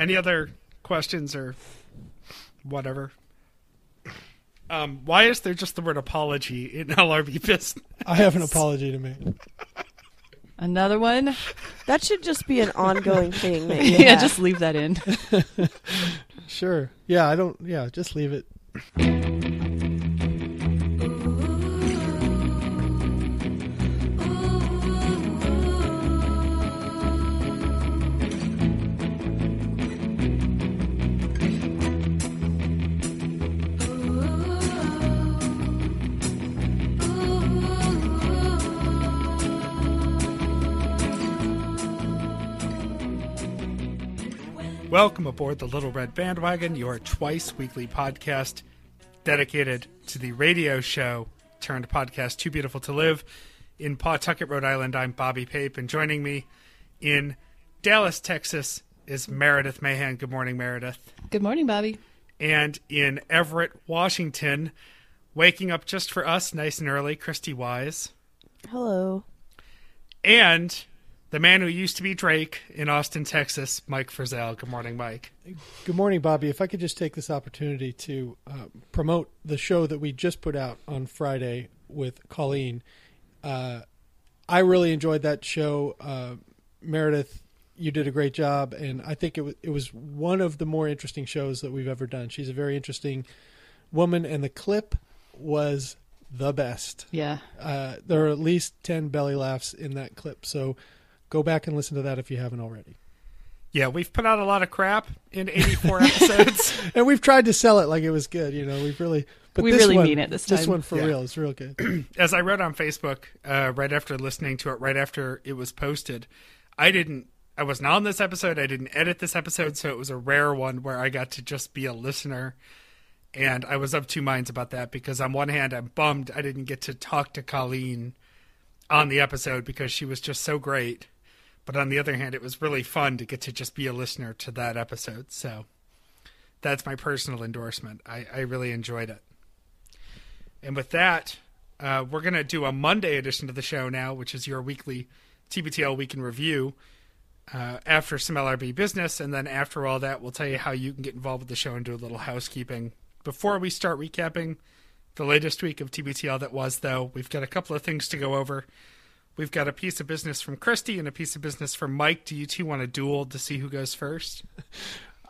Any other questions or whatever? Um, why is there just the word apology in LRB business? I have an apology to make. Another one? That should just be an ongoing thing. Yeah, have. just leave that in. Sure. Yeah, I don't. Yeah, just leave it. Welcome aboard the Little Red Bandwagon, your twice weekly podcast dedicated to the radio show turned podcast Too Beautiful to Live in Pawtucket, Rhode Island. I'm Bobby Pape, and joining me in Dallas, Texas is Meredith Mahan. Good morning, Meredith. Good morning, Bobby. And in Everett, Washington, waking up just for us nice and early, Christy Wise. Hello. And the man who used to be Drake in Austin, Texas, Mike Frizzell. Good morning, Mike. Good morning, Bobby. If I could just take this opportunity to uh, promote the show that we just put out on Friday with Colleen. Uh, I really enjoyed that show. Uh, Meredith, you did a great job, and I think it was it was one of the more interesting shows that we've ever done. She's a very interesting woman, and the clip was the best. Yeah. Uh, there are at least ten belly laughs in that clip, so go back and listen to that if you haven't already. Yeah, we've put out a lot of crap in 84 episodes. and we've tried to sell it like it was good. You know, we've really, but We this really one, mean it this time. This time. one for Yeah. real is real good. As I wrote on Facebook uh, right after listening to it, right after it was posted, I didn't. I wasn't on this episode. I didn't edit this episode, so it was a rare one where I got to just be a listener. And I was of two minds about that because on one hand, I'm bummed I didn't get to talk to Colleen on the episode because she was just so great. But on the other hand, it was really fun to get to just be a listener to that episode. So that's my personal endorsement. I, I really enjoyed it. And with that, uh, we're going to do a Monday edition of the show now, which is your weekly TBTL Week in Review. Uh, after some LRB business, and then after all that, we'll tell you how you can get involved with the show and do a little housekeeping. Before we start recapping the latest week of TBTL that was, though, we've got a couple of things to go over. We've got a piece of business from Christy and a piece of business from Mike. Do you two want to duel to see who goes first?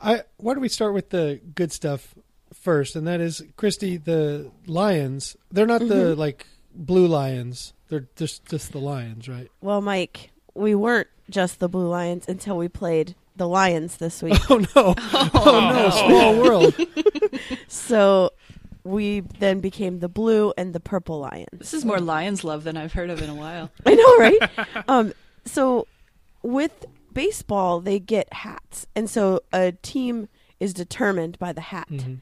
I why don't we start with the good stuff first, and that is Christy. The lions, they're not the mm-hmm. like blue lions. They're just just the lions, right? Well, Mike, we weren't just the Blue Lions until we played the Lions this week. Oh no! Oh, oh no! Small world. so we then became the Blue and the Purple Lions. This is more Lions Love than I've heard of in a while. I know, right? um, so with baseball, they get hats, and so a team is determined by the hat. Mm-hmm.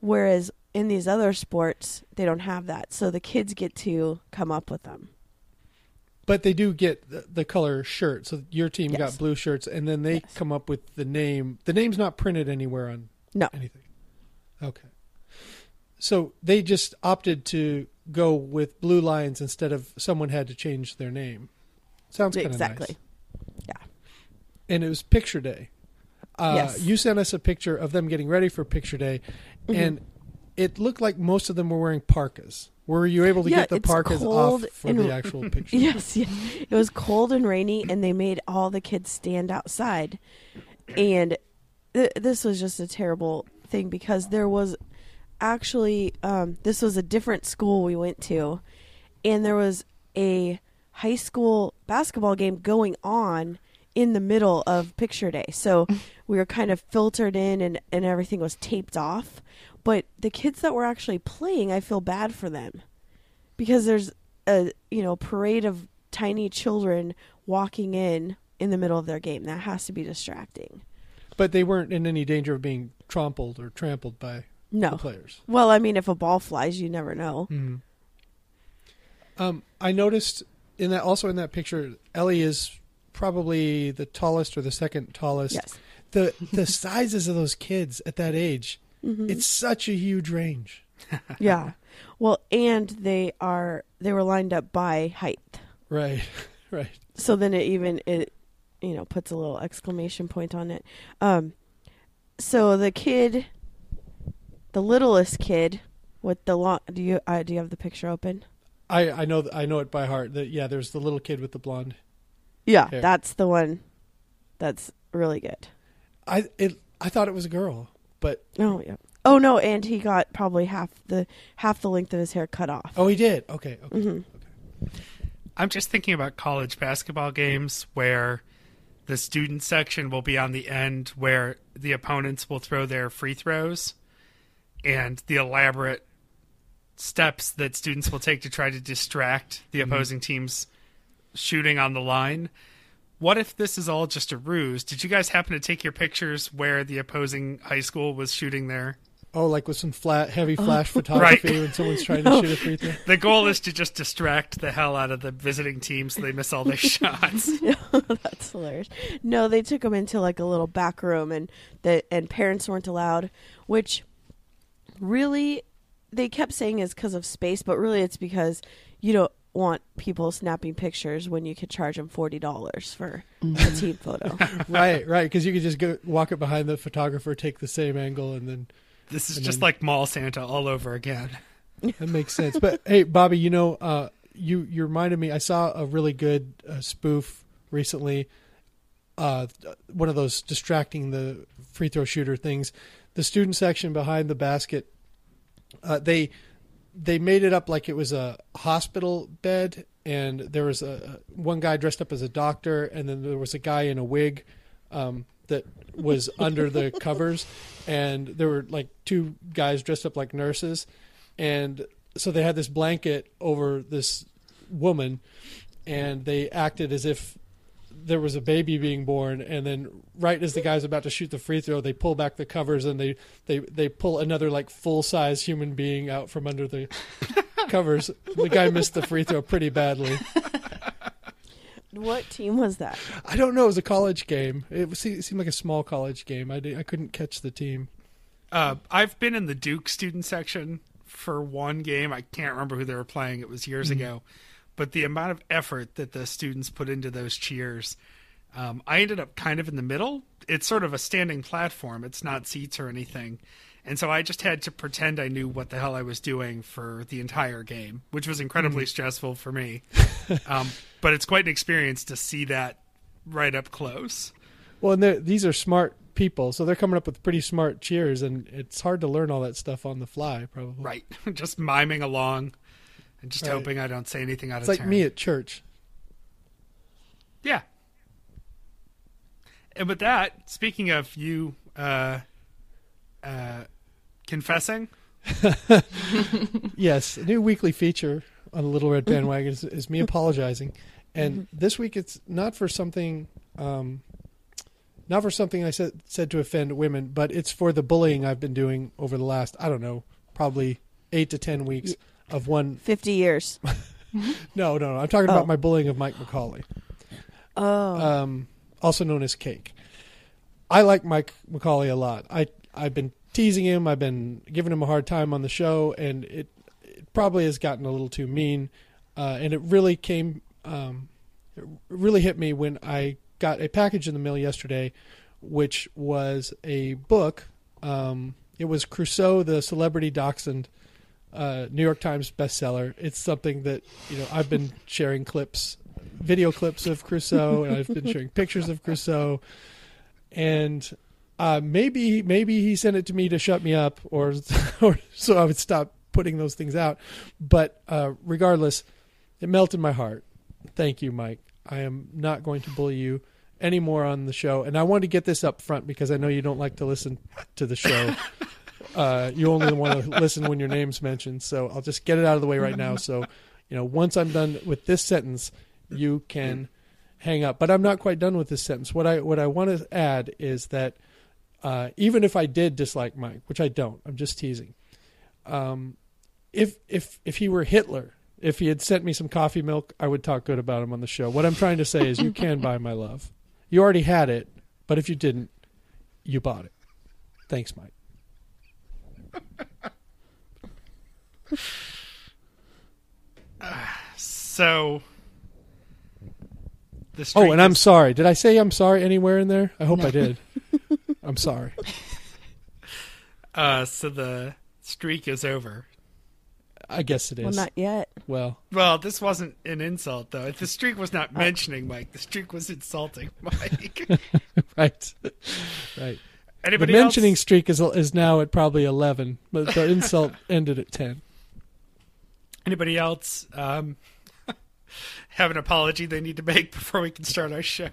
Whereas in these other sports, they don't have that, so the kids get to come up with them. But they do get the, the color shirt. So your team Yes. got blue shirts, and then they Yes. come up with the name. The name's not printed anywhere on No, anything. Okay. So they just opted to go with Blue Lions instead of someone had to change their name. Sounds kind of exactly. nice. And it was picture day. Uh, Yes. You sent us a picture of them getting ready for picture day, Mm-hmm. and it looked like most of them were wearing parkas. Were you able to Yeah, get the parkas off for and- the actual picture? Yes, yes. It was cold and rainy, and they made all the kids stand outside. And th- this was just a terrible thing because there was actually um, this was a different school we went to, and there was a high school basketball game going on in the middle of picture day. So we were kind of filtered in, and and everything was taped off. But the kids that were actually playing, I feel bad for them because there's a you know parade of tiny children walking in in the middle of their game. That has to be distracting. But they weren't in any danger of being trampled or trampled by the No. players. Well, I mean, if a ball flies, you never know. Mhm. Um, I noticed in that also in that picture, Ellie is probably the tallest or the second tallest. Yes. The the sizes of those kids at that age, Mhm. it's such a huge range. yeah. Well, and they are they were lined up by height. Right, right. So then it even it you know puts a little exclamation point on it. Um so the kid, the littlest kid with the long. Do you uh, do you have the picture open? I I know I know it by heart. That yeah, there's the little kid with the blonde. Yeah, Hair. that's the one. That's really good. I it I thought it was a girl, but Oh yeah. Oh no, and he got probably half the half the length of his hair cut off. oh, he did. Okay, okay. hmm I'm just thinking about college basketball games where the student section will be on the end where the opponents will throw their free throws and the elaborate steps that students will take to try to distract the mm-hmm. opposing team's shooting on the line. What if this is all just a ruse? Did you guys happen to take your pictures where the opposing high school was shooting there? Oh, like with some flat, heavy oh. flash photography Right. when someone's trying to shoot a free throw. The goal is to just distract the hell out of the visiting team so they miss all their shots. no, That's hilarious. No, they took them into like a little back room, and the and parents weren't allowed, which really they kept saying is because of space, but really it's because you don't want people snapping pictures when you could charge them forty dollars for a team photo. right, right. Because you could just go walk it behind the photographer, take the same angle, and then This is just then- like mall Santa all over again. that makes sense. But hey, Bobby, you know, uh, you you reminded me. I saw a really good uh, spoof recently. Uh, one of those distracting the free throw shooter things. The student section behind the basket, uh, they they made it up like it was a hospital bed, and there was a one guy dressed up as a doctor, and then there was a guy in a wig um, that was under the covers, and there were like two guys dressed up like nurses, and so they had this blanket over this woman, and they acted as if there was a baby being born, and then right as the guy's about to shoot the free throw, they pull back the covers and they they they pull another like full size human being out from under the covers. The guy missed the free throw pretty badly. what team was that? I don't know. It was a college game. It, was, it seemed like a small college game. I, di- I couldn't catch the team. Uh, I've been in the Duke student section for one game. I can't remember who they were playing. It was years ago. But the amount of effort that the students put into those cheers, um, I ended up kind of in the middle. It's sort of a standing platform. It's not seats or anything. And so I just had to pretend I knew what the hell I was doing for the entire game, which was incredibly stressful for me. um, but it's quite an experience to see that right up close. Well, and these are smart people, so they're coming up with pretty smart cheers, and it's hard to learn all that stuff on the fly. Probably Right. just miming along and just Right. hoping I don't say anything out It's of like turn. Like me at church. Yeah. And with that, speaking of you uh uh confessing, Yes, a new weekly feature on the Little Red Bandwagon is, is me apologizing, and this week it's not for something, um, not for something I said said to offend women, but it's for the bullying I've been doing over the last I don't know, probably eight to ten weeks of one. Fifty years. No, no, no. I'm talking Oh. about my bullying of Mike McCauley. Oh, um, also known as Cake. I like Mike McCauley a lot. I I've been teasing him. I've been giving him a hard time on the show, and it, it probably has gotten a little too mean. Uh, and it really came, um, it really hit me when I got a package in the mail yesterday, which was a book. Um, it was Crusoe, the celebrity dachshund, uh, New York Times bestseller. It's something that you know I've been sharing clips, video clips of Crusoe, and I've been sharing pictures of Crusoe, and uh, maybe maybe he sent it to me to shut me up, or or so I would stop putting those things out. But uh, regardless, it melted my heart. Thank you, Mike. I am not going to bully you anymore on the show, and I wanted to get this up front because I know you don't like to listen to the show. Uh, you only want to listen when your name's mentioned, so I'll just get it out of the way right now. So, you know, once I'm done with this sentence, you can hang up. But I'm not quite done with this sentence. What I what I want to add is that uh, even if I did dislike Mike, which I don't, I'm just teasing. Um, if if if he were Hitler, if he had sent me some coffee milk, I would talk good about him on the show. What I'm trying to say is, you can buy my love. You already had it, but if you didn't, you bought it. Thanks, Mike. So the Oh, and I'm sorry. Did I say I'm sorry anywhere in there? I hope I did. I'm sorry. Uh, so the streak is over. I guess it is. Well, not yet. Well, Well, this wasn't an insult, though. The streak was not mentioning Mike. The streak was insulting Mike. right, right. The mentioning else? streak is is now at probably eleven, but the insult ended at ten. Anybody else um, have an apology they need to make before we can start our show?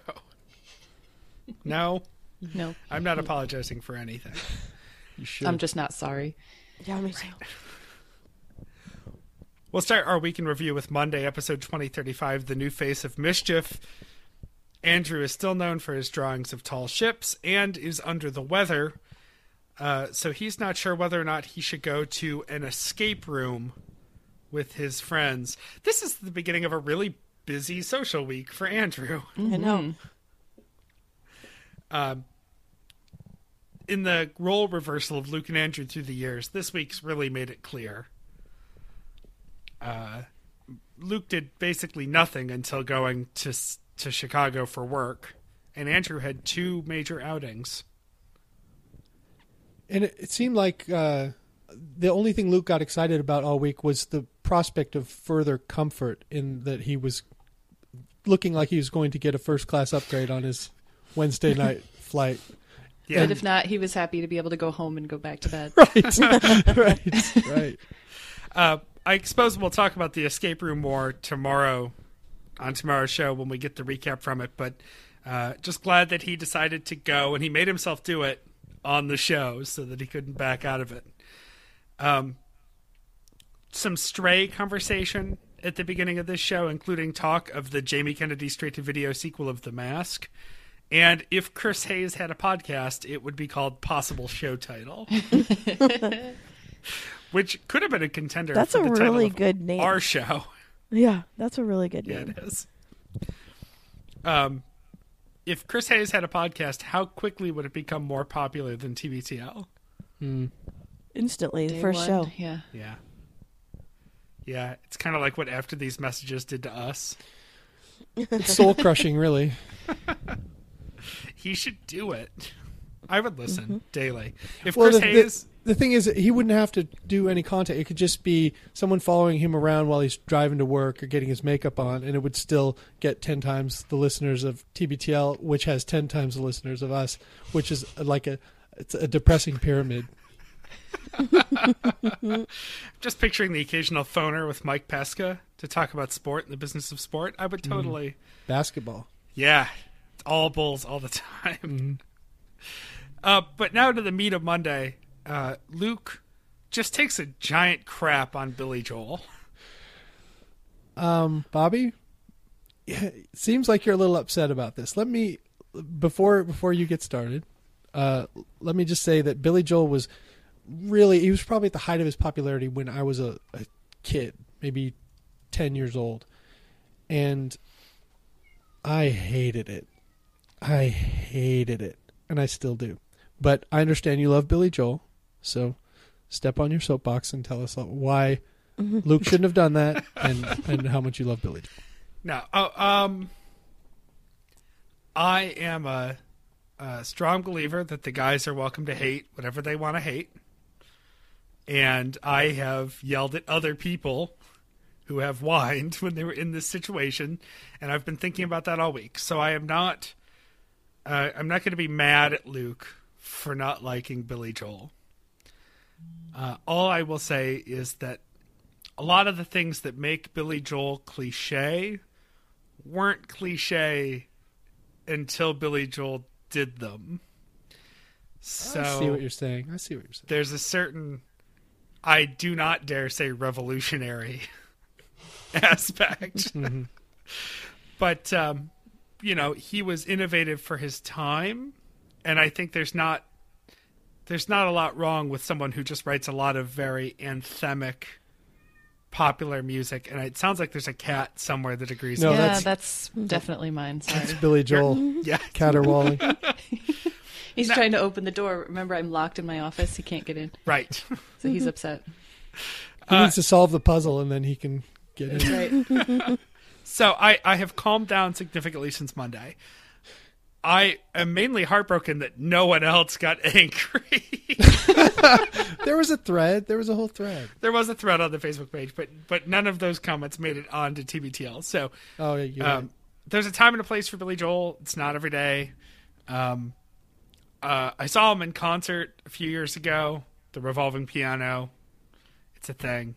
No, No, I'm not apologizing for anything. You should. I'm just not sorry. Yeah, me too. We'll start our week in review with Monday, episode 2035, The New Face of Mischief. Andrew is still known for his drawings of tall ships and is under the weather, uh, so he's not sure whether or not he should go to an escape room with his friends. This is the beginning of a really busy social week for Andrew. I know. Um, in the role reversal of Luke and Andrew through the years, this week's really made it clear. Uh, Luke did basically nothing until going to s- to Chicago for work, and Andrew had two major outings. And it, it seemed like uh, the only thing Luke got excited about all week was the prospect of further comfort in that he was looking like he was going to get a first class upgrade on his Wednesday night flight. Yeah, But if not, he was happy to be able to go home and go back to bed. Right, right, right. uh, I suppose we'll talk about the escape room more tomorrow on tomorrow's show when we get the recap from it. But uh, just glad that he decided to go and he made himself do it on the show so that he couldn't back out of it. Um, some stray conversation at the beginning of this show, including talk of the Jamie Kennedy straight to video sequel of The Mask. And if Chris Hayes had a podcast, it would be called Possible Show Title. Which could have been a contender That's for a the title really of good name. our show. Yeah, that's a really good Yeah, name. it is. Um, if Chris Hayes had a podcast, how quickly would it become more popular than TBTL? Instantly, the Day first one, show. Yeah. Yeah. Yeah, it's kind of like what After These Messages did to us. It's soul crushing, really. He should do it. I would listen daily. If Well, Chris the, Hayes. The, thing is, he wouldn't have to do any content. It could just be someone following him around while he's driving to work or getting his makeup on, and it would still get 10 times the listeners of TBTL, which has 10 times the listeners of us, which is like a, it's a depressing pyramid. just picturing the occasional phoner with Mike Pesca to talk about sport and the business of sport, I would totally. Basketball. Yeah, it's all bulls all the time. Uh, but now to the meat of Monday. Uh, Luke just takes a giant crap on Billy Joel. Um, Bobby, it seems like you're a little upset about this. Let me before before you get started. Uh, let me just say that Billy Joel was really he was probably at the height of his popularity when I was a, a kid, maybe ten years old, and I hated it. I hated it, and I still do. But I understand you love Billy Joel, so step on your soapbox and tell us why Luke shouldn't have done that, and and how much you love Billy Joel. No, oh, um, I am a, a strong believer that the guys are welcome to hate whatever they want to hate, and I have yelled at other people who have whined when they were in this situation, and I've been thinking about that all week. So I am not, uh, I'm not going to be mad at Luke for not liking Billy Joel. Uh, all I will say is that a lot of the things that make Billy Joel cliche weren't cliche until Billy Joel did them. So I see what you're saying. I see what you're saying. there's a certain I do not dare say revolutionary aspect. but um, you know, he was innovative for his time and I think there's not there's not a lot wrong with someone who just writes a lot of very anthemic popular music and it sounds like there's a cat somewhere that agrees No, with yeah, that's- that's, definitely mine. Sorry. It's Billy Joel, yeah caterwauling. He's No. trying to open the door. Remember, I'm locked in my office. He can't get in, right so he's upset. He Uh, needs to solve the puzzle, and then he can get in. right. So I, I have calmed down significantly since Monday. I am mainly heartbroken that no one else got angry. there was a thread. There was a whole thread. There was a thread on the Facebook page, but but none of those comments made it onto TBTL. So Oh, yeah, um, there's a time and a place for Billy Joel. It's not every day. Um, uh, I saw him in concert a few years ago. The revolving piano. It's a thing.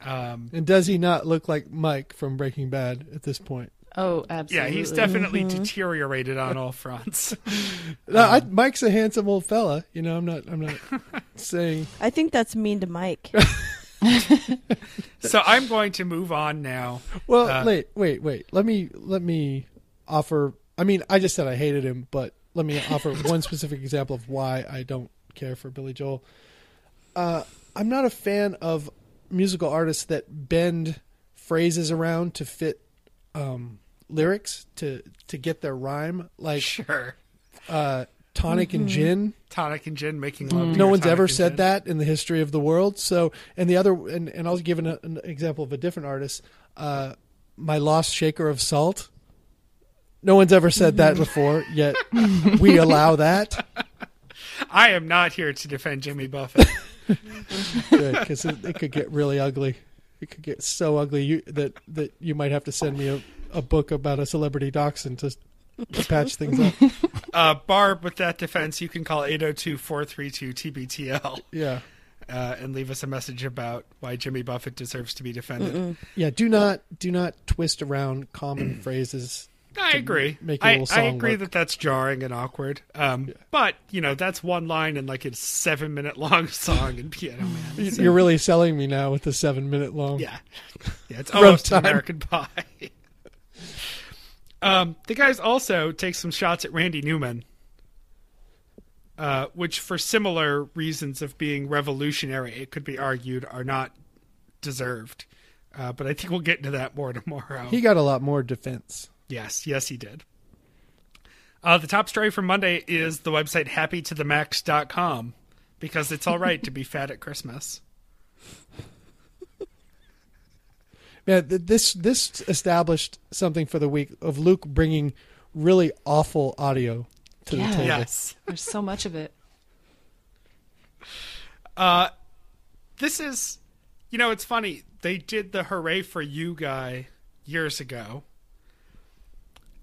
Um, And does he not look like Mike from Breaking Bad at this point? Oh, absolutely. yeah, he's definitely deteriorated on all fronts. No, I, Mike's a handsome old fella. You know, I'm not. I'm not saying. I think that's mean to Mike. so I'm going to move on now. Well, Uh, wait, wait, wait. Let me let me offer. I mean, I just said I hated him, but let me offer one specific example of why I don't care for Billy Joel. Uh, I'm not a fan of musical artists that bend phrases around to fit um, lyrics to to get their rhyme, like Sure. uh, tonic and gin. Tonic and gin making love. to No one's ever said gin. that in the history of the world. So, and the other, and, and I'll give an, an example of a different artist. Uh, my lost shaker of salt. No one's ever said that before, yet we allow that I am not here to defend Jimmy Buffett. because it, it could get really ugly. It could get so ugly you, that that you might have to send me a, a book about a celebrity dachshund to, to patch things up. Uh, Barb, with that defense, you can call 802-432-TBTL Yeah, uh, and leave us a message about why Jimmy Buffett deserves to be defended. yeah. Do not do not twist around common phrases. I agree. make a I, little I agree look- that that's jarring and awkward. Um, But, you know, that's one line in like a seven minute long song in Piano Man. You- So, You're really selling me now with the seven minute long. yeah. Yeah, it's almost Runtime. American Pie. Um, the guys also take some shots at Randy Newman. Uh, which, for similar reasons of being revolutionary, it could be argued are not deserved. Uh, but I think we'll get into that more tomorrow. He got a lot more defense. Yes, yes, he did. Uh, the top story from Monday is the website happytothemax.com because it's all right to be fat at Christmas. Yeah, this this established something for the week of Luke bringing really awful audio to Yeah. the table. Yes. There's so much of it. Uh, this is, you know, it's funny. They did the Hooray for You guy years ago.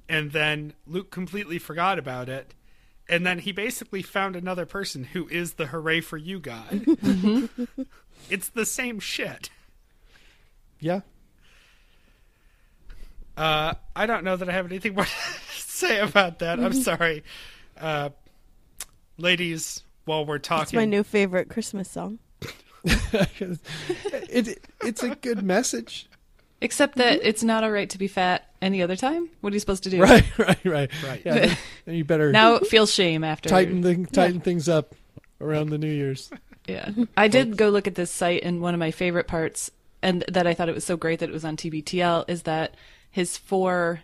And then Luke completely forgot about it. And then he basically found another person who is the Hooray for You guy. it's the same shit. Yeah. Uh, I don't know that I have anything more to say about that. I'm sorry. Uh, ladies, while we're It's talking, my new favorite Christmas song. it it's a good message. Except that it's not all right to be fat any other time. What are you supposed to do? Right, right, right. Right. Yeah. then- then you better Now feel shame after. tighten the, tighten things up around the New Year's. Yeah. I did go look at this site, and one of my favorite parts, and that I thought it was so great that it was on TBTL, is that his four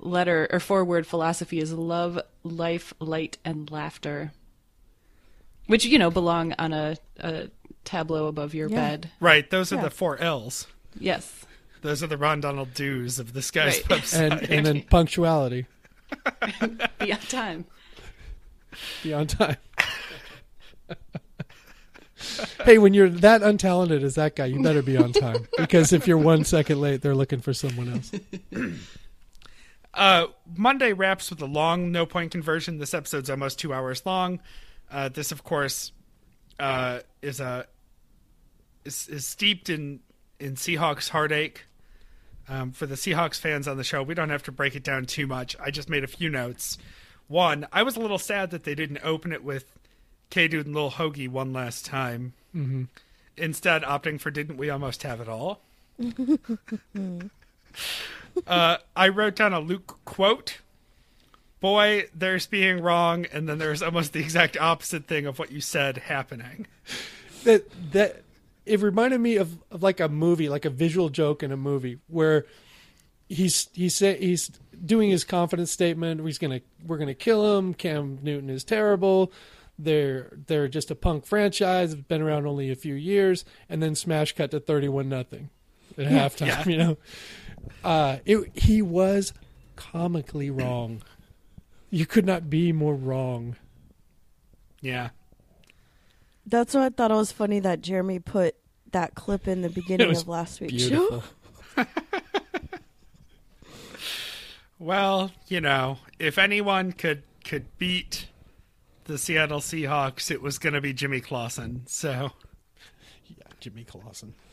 letter or four word philosophy is love, life, light, and laughter. Which, you know, belong on a, a tableau above your Yeah. bed. right? Those are Yeah. the four L's. Yes. Those are the Ron Donald Dews of this guy's Right. website. And and then punctuality. Be on time. Be on time. hey, when you're that untalented as that guy, you better be on time. Because if you're one second late, they're looking for someone else. Uh, Monday wraps with a long no point conversion. This episode's almost two hours long. Uh, this, of course, uh, is a is, is steeped in in Seahawks heartache. Um, for the Seahawks fans on the show, we don't have to break it down too much. I just made a few notes. One, I was a little sad that they didn't open it with K Dude and Lil Hoagie one last time. Mm-hmm. Instead, opting for Didn't We Almost Have It All? uh, I wrote down a Luke quote. Boy, there's being wrong, and then there's almost the exact opposite thing of what you said happening. that that it reminded me of, of like a movie, like a visual joke in a movie where he's he's say, he's doing his confidence statement. He's gonna we're gonna kill him. Cam Newton is terrible. They're they're just a punk franchise. It's been around only a few years, and then smash cut to thirty one nothing at halftime. Yeah. You know, uh, it, he was comically wrong. You could not be more wrong. Yeah. That's why I thought it was funny that Jeremy put that clip in the beginning of last week's show. Well, you know, if anyone could could beat the Seattle Seahawks, it was going to be Jimmy Clausen. So, Yeah, Jimmy Clausen.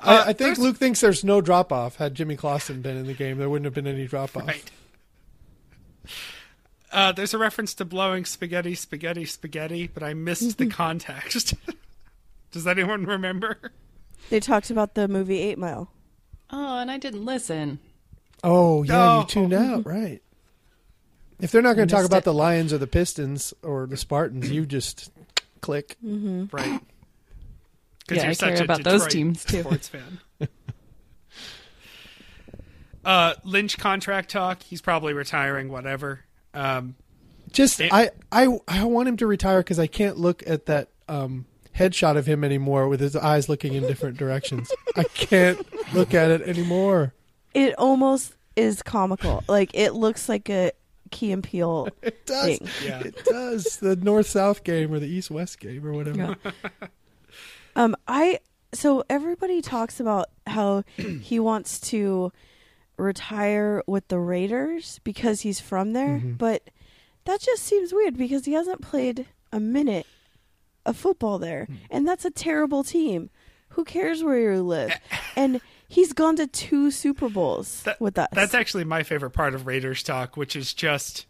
Uh, I, I think Luke thinks there's no drop off. Had Jimmy Clausen been in the game, there wouldn't have been any drop off. right. Uh, there's a reference to blowing spaghetti, spaghetti, spaghetti, but I missed the context. Does anyone remember? They talked about the movie Eight Mile. Oh, and I didn't listen. Oh yeah, No. you tuned out, right? If they're not going to talk Missed about it. the Lions or the Pistons or the Spartans, you just click. Right. Yeah, I you're such care a about those teams, too. Sports fan. uh, Lynch contract talk. He's probably retiring. Whatever. Um, Just It- I I I want him to retire because I can't look at that um, headshot of him anymore with his eyes looking in different directions. I can't look at it anymore. It almost is comical. Like it looks like a Key and Peele It does. thing. yeah. It does. The North South game or the East West game or whatever. Yeah. Um, I so everybody talks about how he wants to retire with the Raiders because he's from there, Mhm. but that just seems weird because he hasn't played a minute of football there, and that's a terrible team. Who cares where you live? And he's gone to two Super Bowls That- with us. That's actually my favorite part of Raiders talk, which is just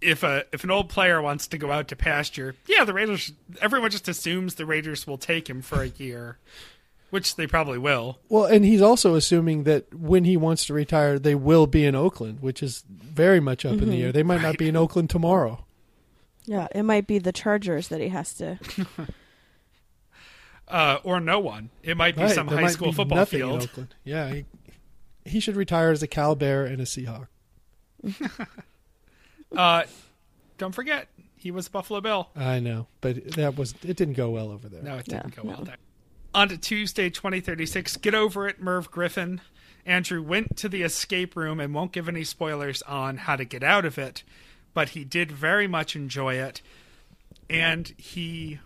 if a if an old player wants to go out to pasture, yeah, the Raiders. Everyone just assumes the Raiders will take him for a year, which they probably will. Well, and he's also assuming that when he wants to retire, they will be in Oakland, which is very much up in the mm-hmm. air. They might not be in Oakland tomorrow. yeah, it might be the Chargers that he has to. Uh, or no one. It might be Right, some there high school football field. Yeah, he, he should retire as a Cal Bear and a Seahawk. Uh, don't forget, he was a Buffalo Bill. I know, but that was it didn't go well over there. No, it didn't No, go well there. On to Tuesday, 2036. Get over it, Merv Griffin. Andrew went to the escape room and won't give any spoilers on how to get out of it, but he did very much enjoy it. And he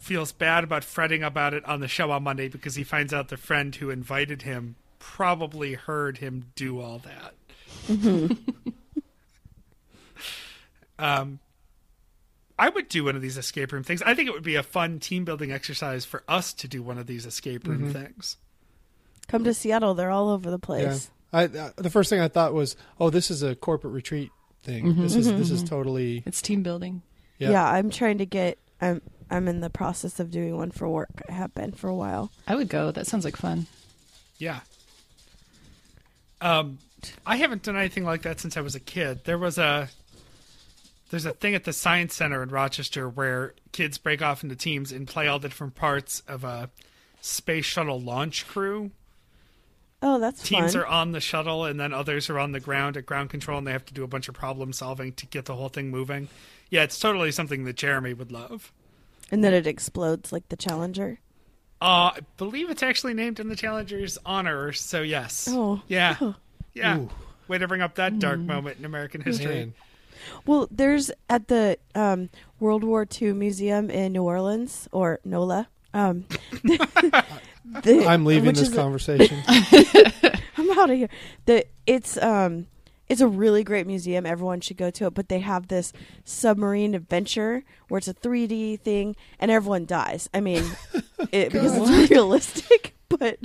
feels bad about fretting about it on the show on Monday because he finds out the friend who invited him probably heard him do all that. um, I would do one of these escape room things. I think it would be a fun team building exercise for us to do one of these escape room things. Come to Seattle; they're all over the Yeah. place. I, uh, the first thing I thought was, oh, this is a corporate retreat thing. This is this is totally It's team building. Yeah. Yeah. I'm trying to get. I'm I'm in the process of doing one for work. I have been for a while. I would go. That sounds like fun. Yeah. Um, I haven't done anything like that since I was a kid. There was a there's a thing at the science center in Rochester where kids break off into teams and play all the different parts of a space shuttle launch crew. Oh, that's Teams fun. are on the shuttle and then others are on the ground at ground control and they have to do a bunch of problem solving to get the whole thing moving. Yeah, it's totally something that Jeremy would love. And then it explodes like the Challenger. Uh, I believe it's actually named in the Challenger's honor, so yes. Oh. Yeah. Yeah. Ooh. Way to bring up that dark moment in American history. man. Well, there's at the um, World War II Museum in New Orleans or NOLA. Um, the- I'm leaving this is a- conversation. I'm out of here. The it's um it's a really great museum. Everyone should go to it. But they have this submarine adventure where it's a 3D thing and everyone dies. I mean, it, because it's realistic, but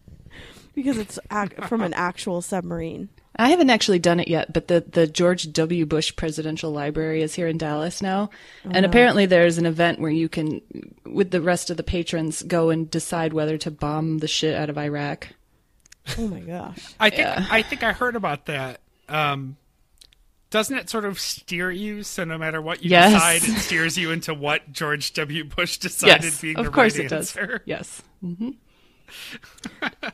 because it's ac- from an actual submarine. I haven't actually done it yet, but the, the George W. Bush Presidential Library is here in Dallas now. Oh, and apparently there's an event where you can, with the rest of the patrons, go and decide whether to bomb the shit out of Iraq. Oh my gosh! I think Yeah. I think I heard about that. Um, doesn't it sort of steer you? So no matter what you Yes. decide, it steers you into what George W. Bush decided yes, being of the course right it does. answer. Yes.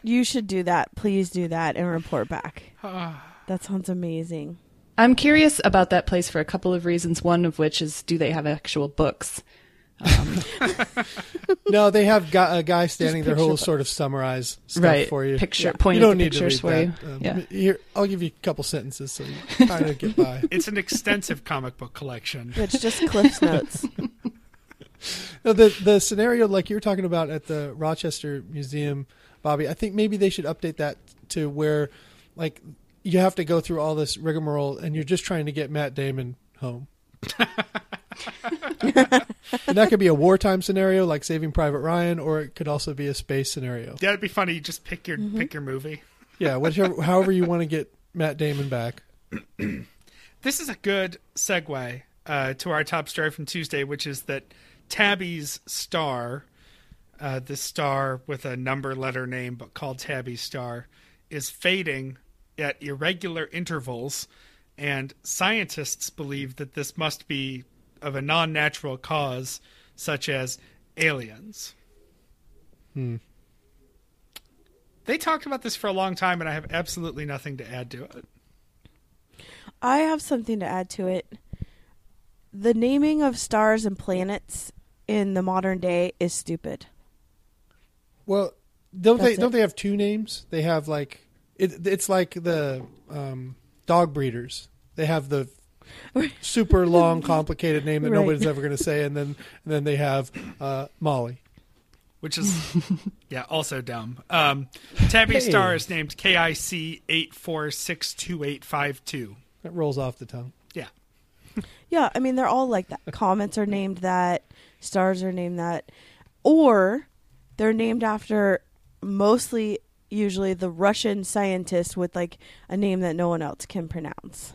You should do that. Please do that and report back. that sounds amazing. I'm curious about that place for a couple of reasons. One of which is, do they have actual books? no, they have gu- a guy standing there who will sort of summarize stuff right. for you. Picture, you point don't need to pictures read for that. you. Um, yeah. Here, I'll give you a couple sentences so you kind of get by. It's an extensive comic book collection. It's just Cliff's notes. No, the the scenario like you're talking about at the Rochester Museum, Bobby. I think maybe they should update that to where, like, you have to go through all this rigmarole, and you're just trying to get Matt Damon home. and that could be a wartime scenario, like Saving Private Ryan, or it could also be a space scenario. Yeah, it'd be funny. You just pick your pick your movie. Yeah, whichever, however you want to get Matt Damon back. This is a good segue uh, to our top story from Tuesday, which is that Tabby's star, uh, this star with a number letter name but called Tabby's star, is fading at irregular intervals, and scientists believe that this must be of a non natural cause, such as aliens. Hmm. They talked about this for a long time, and I have absolutely nothing to add to it. I have something to add to it. The naming of stars and planets in the modern day is stupid. Well, don't That's they don't they have two names? They have like it, it's like the um, dog breeders. They have the super long, complicated name that Right. nobody's ever going to say, and then and then they have uh, Molly. which is yeah also dumb um tabby Hey. star is named kic 846285 That rolls off the tongue. yeah Yeah, I mean they're all like that. Comets are named that, stars are named that, or they're named after mostly usually the Russian scientist with like a name that no one else can pronounce.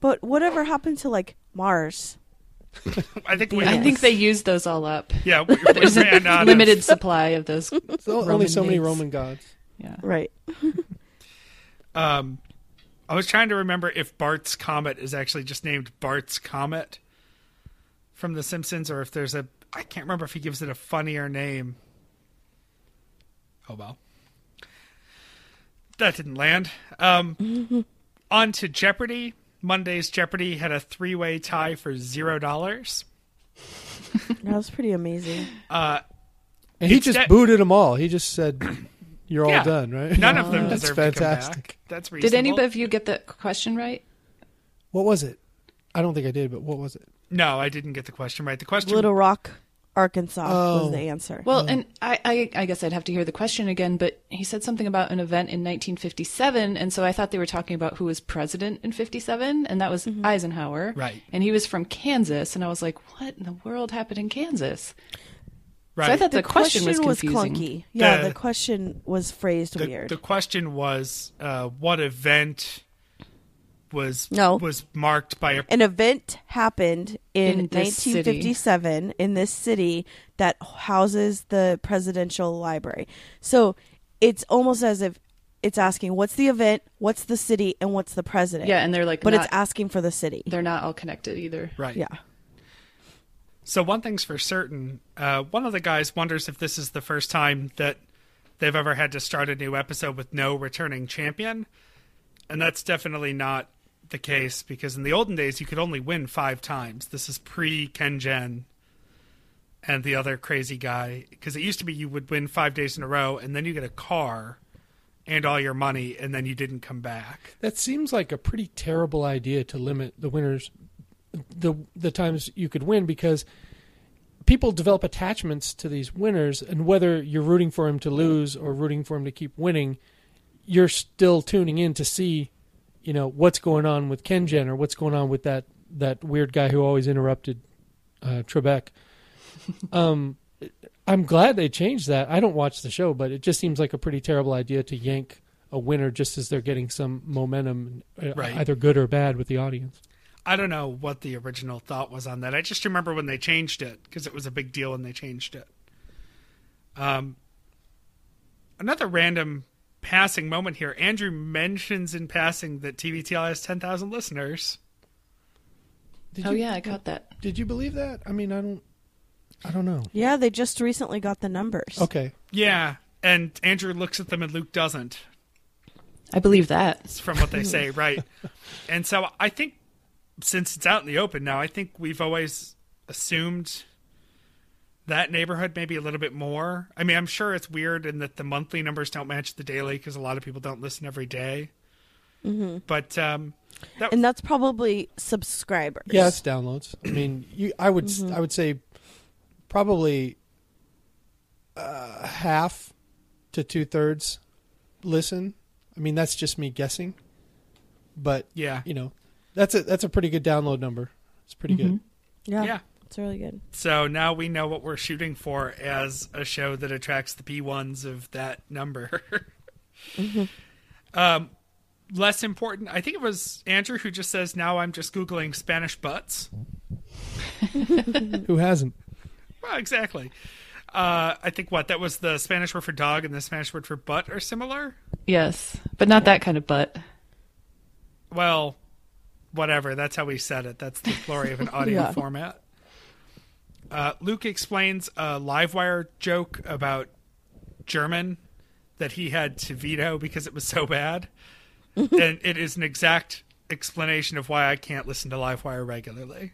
But whatever happened to like Mars? i think we I think they used those all up. yeah we, we There's ran a out of- limited supply of those. So only Roman so many names. Roman gods. Yeah. Right. um i was trying to remember if bart's comet is actually just named bart's comet from the simpsons or if there's a i can't remember if he gives it a funnier name oh well that didn't land um on to jeopardy monday's jeopardy had a three-way tie for zero dollars That was pretty amazing. uh And he just that- booted them all. He just said, "You're Yeah. all done, right?" None of them That's deserve to come fantastic. back. That's reasonable. Did any of you get the question right? What was it? I don't think I did, but what was it? No, I didn't get the question right. The question. Little Rock, Arkansas Oh. was the answer. Well, and I, I, I guess I'd have to hear the question again, but he said something about an event in 1957, and so I thought they were talking about who was president in 57, and that was Eisenhower. Right. And he was from Kansas, and I was like, what in the world happened in Kansas? right. So I thought the, the, question, was confusing. clunky. Yeah, The- the question was phrased the, weird. the question was, uh, what event was No. was marked by a An event happened in, In this city. 1957 in this city that houses the presidential library. So it's almost as if it's asking, what's the event, what's the city, and what's the president? Yeah, and they're like, but not, it's asking for the city. they're not all connected either. right. Yeah. So one thing's for certain. Uh, one of the guys wonders if this is the first time that they've ever had to start a new episode with no returning champion, and that's definitely not the case because in the olden days you could only win five times. This is pre Ken Kenjen and the other crazy guy because it used to be you would win five days in a row and then you get a car and all your money and then you didn't come back. That seems like a pretty terrible idea to limit the winners, the the times you could win because people develop attachments to these winners, and whether you're rooting for him to lose or rooting for him to keep winning, you're still tuning in to see, you know, what's going on with Kenjen or what's going on with that that weird guy who always interrupted uh, Trebek. um, I'm glad they changed that. I don't watch the show, but it just seems like a pretty terrible idea to yank a winner just as they're getting some momentum, uh, Right. either good or bad, with the audience. I don't know what the original thought was on that. I just remember when they changed it because it was a big deal when they changed it. Um, another random passing moment here. Andrew mentions in passing that TBTL has 10,000 listeners. Did Oh you, yeah, I caught that. Did you believe that? I mean, I don't. I don't know. Yeah, they just recently got the numbers. Okay. Yeah, and Andrew looks at them and Luke doesn't. I believe that. It's from what they say, right? And so I think since it's out in the open now, I think we've always assumed that neighborhood maybe a little bit more. I mean, I'm sure it's weird in that the monthly numbers don't match the daily because a lot of people don't listen every day. But um, that and that's probably subscribers. Yeah, it's downloads. I mean, you. I would. Mm-hmm. I would say probably uh, half to two thirds listen. I mean, that's just me guessing, but yeah, you know, that's a that's a pretty good download number. It's pretty good. yeah, yeah. It's really good. So now we know what we're shooting for as a show that attracts the P ones of that number. Um, less important, I think it was Andrew who just says, "Now I'm just googling Spanish butts." Who hasn't? Well, exactly. Uh, I think what that was the Spanish word for dog and the Spanish word for butt are similar. Yes, but not that kind of butt. Well, whatever. That's how we said it. That's the glory of an audio Yeah. format. Uh, Luke explains a Livewire joke about German that he had to veto because it was so bad, and it is an exact explanation of why I can't listen to Livewire regularly.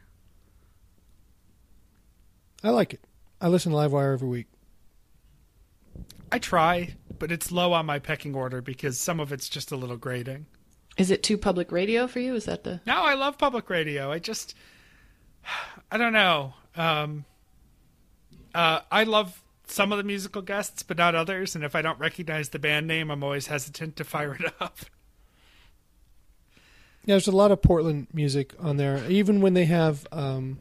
I like it. I listen to Livewire every week. I try, but it's low on my pecking order because some of it's just a little grating. Is it too public radio for you? Is that the? No, I love public radio. I just, I don't know. Um, uh, I love some of the musical guests, but not others. And if I don't recognize the band name, I'm always hesitant to fire it up. Yeah, there's a lot of Portland music on there. Even when they have um,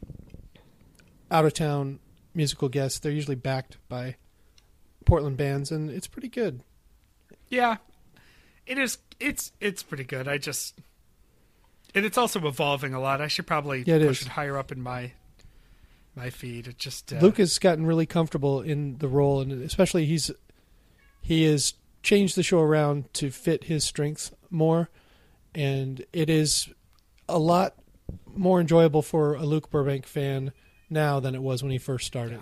out of town musical guests, they're usually backed by Portland bands, and it's pretty good. Yeah, it is. It's it's pretty good. I just, and it's also evolving a lot. I should probably Yeah, it push is. it higher up in my my feed. It just uh, Luke has gotten really comfortable in the role, and especially he's he has changed the show around to fit his strengths more, and it is a lot more enjoyable for a Luke Burbank fan now than it was when he first started.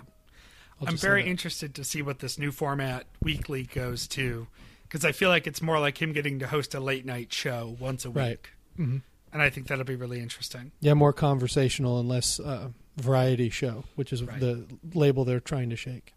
I'll I'm very interested to see what this new format weekly goes to because I feel like it's more like him getting to host a late night show once a Right. week, Mhm. and I think that'll be really interesting. yeah more conversational and less uh, variety show, which is Right. the label they're trying to shake.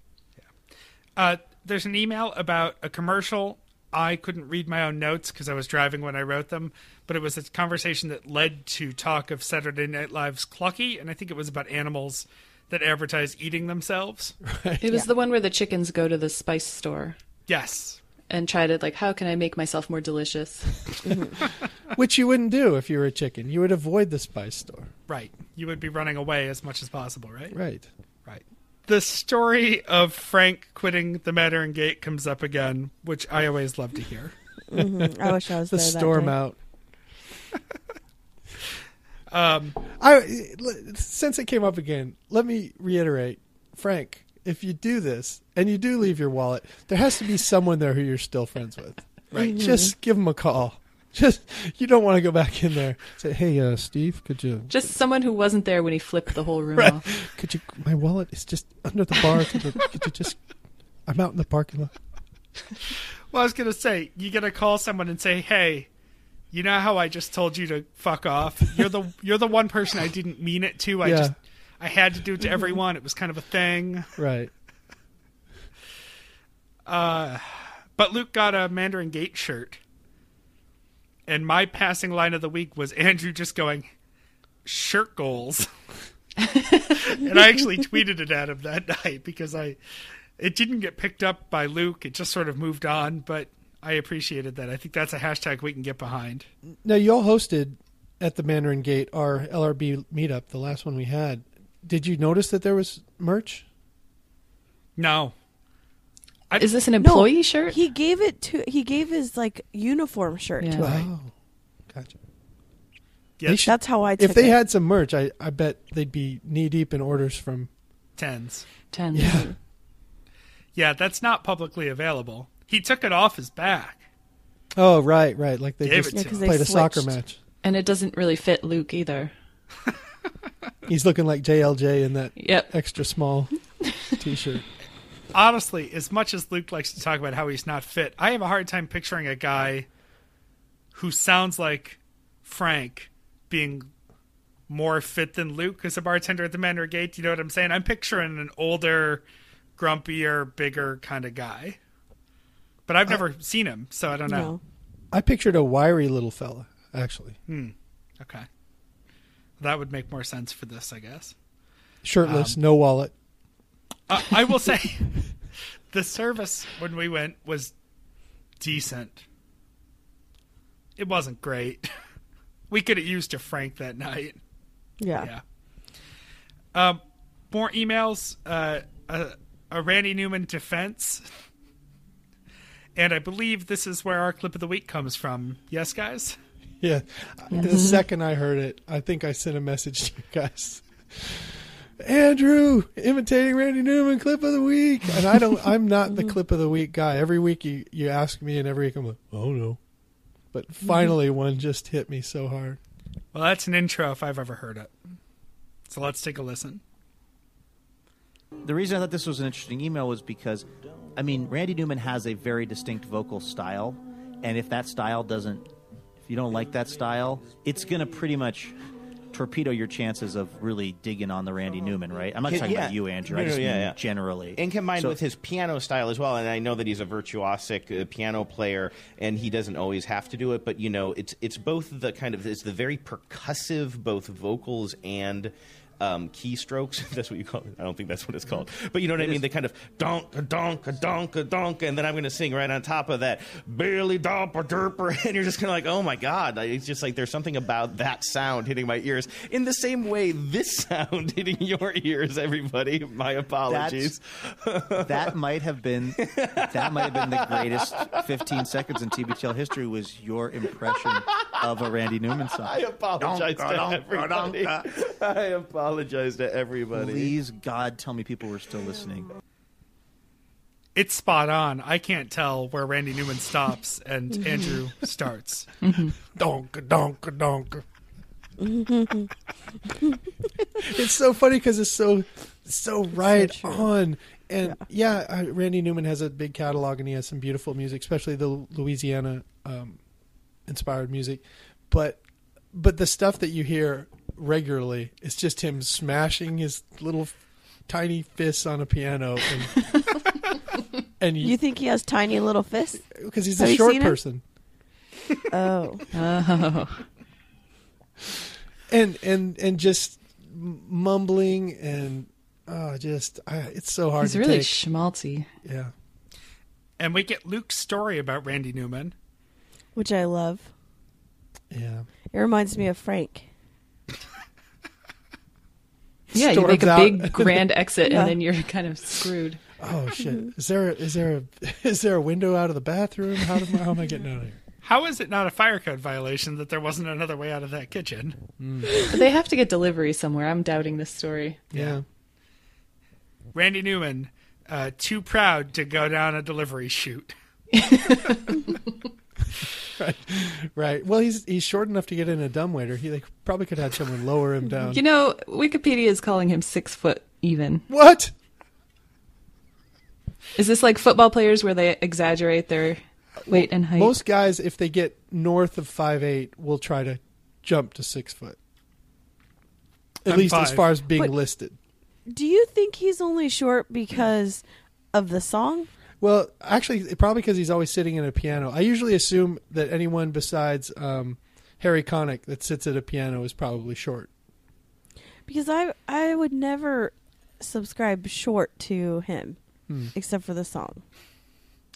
Uh, there's an email about a commercial. I couldn't read my own notes because I was driving when I wrote them, but it was a conversation that led to talk of Saturday Night Live's Clucky, and I think it was about animals that advertise eating themselves. It was the one where the chickens go to the spice store Yes. And try to like, how can I make myself more delicious? which you wouldn't do if you were a chicken. You would avoid the spice store. Right. You would be running away as much as possible, right? Right. Right. The story of Frank quitting the Mandarin Gate comes up again, which I always love to hear. Mhm. I wish I was The there that storm day. out. Um, I since it came up again, let me reiterate, Frank. If you do this and you do leave your wallet, there has to be someone there who you're still friends with. Right. Just give them a call. Just you don't want to go back in there. Say, hey, uh, Steve, could you? Just someone who wasn't there when he flipped the whole room Right. off. Could you? My wallet is just under the bar. Could you, could you just? I'm out in the parking lot. well, I was going to say, you got to call someone and say, hey, you know how I just told you to fuck off? You're the you're the one person I didn't mean it to. I Yeah. just I had to do it to everyone. It was kind of a thing. Right. Uh, but Luke got a Mandarin Gate shirt. And my passing line of the week was Andrew just going, shirt goals. and I actually tweeted it at him that night because I it didn't get picked up by Luke. It just sort of moved on, but I appreciated that. I think that's a hashtag we can get behind. Now you all hosted at the Mandarin Gate our LRB meetup, the last one we had. Did you notice that there was merch? No. I, Is this an No, employee shirt? He gave it to. He gave his like uniform shirt Yeah. to Right. him. Oh, gotcha. yeah, they should- That's how I took If they it. had some merch, I, I bet they'd be knee deep in orders from. tens. Tens. Yeah. Yeah, that's not publicly available. He took it off his back. Oh, right, right. Like they Gave just it to Yeah, 'cause him. they played a soccer match. And it doesn't really fit Luke either. He's looking like JLJ in that Yep. extra small T-shirt. honestly, as much as Luke likes to talk about how he's not fit, I have a hard time picturing a guy who sounds like Frank being more fit than Luke as a bartender at the Mandarin Gate. You know what I'm saying? I'm picturing an older, grumpier, bigger kind of guy. But I've never seen him, so I don't know. No. I pictured a wiry little fella, actually, Hmm. Okay. That would make more sense for this, I guess. shirtless, Um, no wallet. Uh, I will say, the service when we went was decent. It wasn't great. We could have used a Frank that night. Yeah. Yeah. Um, more emails. Uh, a, a Randy Newman defense. And I believe this is where our clip of the week comes from. Yes, guys? Yeah. The mm-hmm. second I heard it, I think I sent a message to you guys. Andrew, imitating Randy Newman, clip of the week. And I don't I'm not the clip of the week guy. Every week you, you ask me and every week I'm like, oh no. But mm-hmm. finally one just hit me so hard. Well, that's an intro if I've ever heard it. So let's take a listen. The reason I thought this was an interesting email was because, I mean, Randy Newman has a very distinct vocal style, and if that style doesn't, if you don't like that style, it's going to pretty much torpedo your chances of really digging on the Randy Newman, right? I'm not talking yeah. about you, Andrew. No, I just yeah, mean yeah. generally. and combined So- with his piano style as well. And I know that he's a virtuosic uh, piano player, and he doesn't always have to do it. But you know, it's it's both the kind of it's the very percussive, both vocals and. Um, keystrokes. That's what you call it. I don't think that's what it's called. But you know what I mean? The kind of donk, a donk, a donk, a donk, and then I'm going to sing right on top of that, Billy Dopper Derper, and you're just kind of like, oh my god! It's just like there's something about that sound hitting my ears in the same way this sound hitting your ears. Everybody, my apologies. that might have been that might have been the greatest 15 seconds in TBTL history was your impression of a Randy Newman song. I apologize to everybody. I apologize to everybody. Please, God, tell me people were still listening. It's spot on. I can't tell where Randy Newman stops and Andrew starts. Donk, donk, donk. it's so funny because it's so so right true. on. And yeah, uh, Randy Newman has a big catalog and he has some beautiful music, especially the Louisiana um, inspired music. But but the stuff that you hear regularly It's just him smashing his little tiny fists on a piano and and You think he has tiny little fists? because he's Have a short person. Oh. Oh. and and and just mumbling and oh, just I, it's so hard He's to really take. schmaltzy. yeah, And we get Luke's story about Randy Newman. Which I love. yeah. It reminds me of Frank. Yeah, you make a out. big grand exit Yeah. and then you're kind of screwed. Oh shit! Is there is there a is there a window out of the bathroom? How, do, how am I getting out of here? How is it not a fire code violation that there wasn't another way out of that kitchen? But they have to get delivery somewhere. I'm doubting this story. Yeah, Randy Newman, uh, too proud to go down a delivery chute. right. right. Well, he's he's short enough to get in a dumbwaiter. He they probably could have someone lower him down. You know, Wikipedia is calling him six foot even. what? Is this like football players where they exaggerate their weight and height? Most guys, if they get north of five eight, will try to jump to six foot. At I'm least as far as being But- listed. Do you think he's only short because of the song? Well, actually, probably because he's always sitting at a piano. I usually assume that anyone besides um, Harry Connick that sits at a piano is probably short. Because I I would never subscribe short to him, Hmm. except for the song.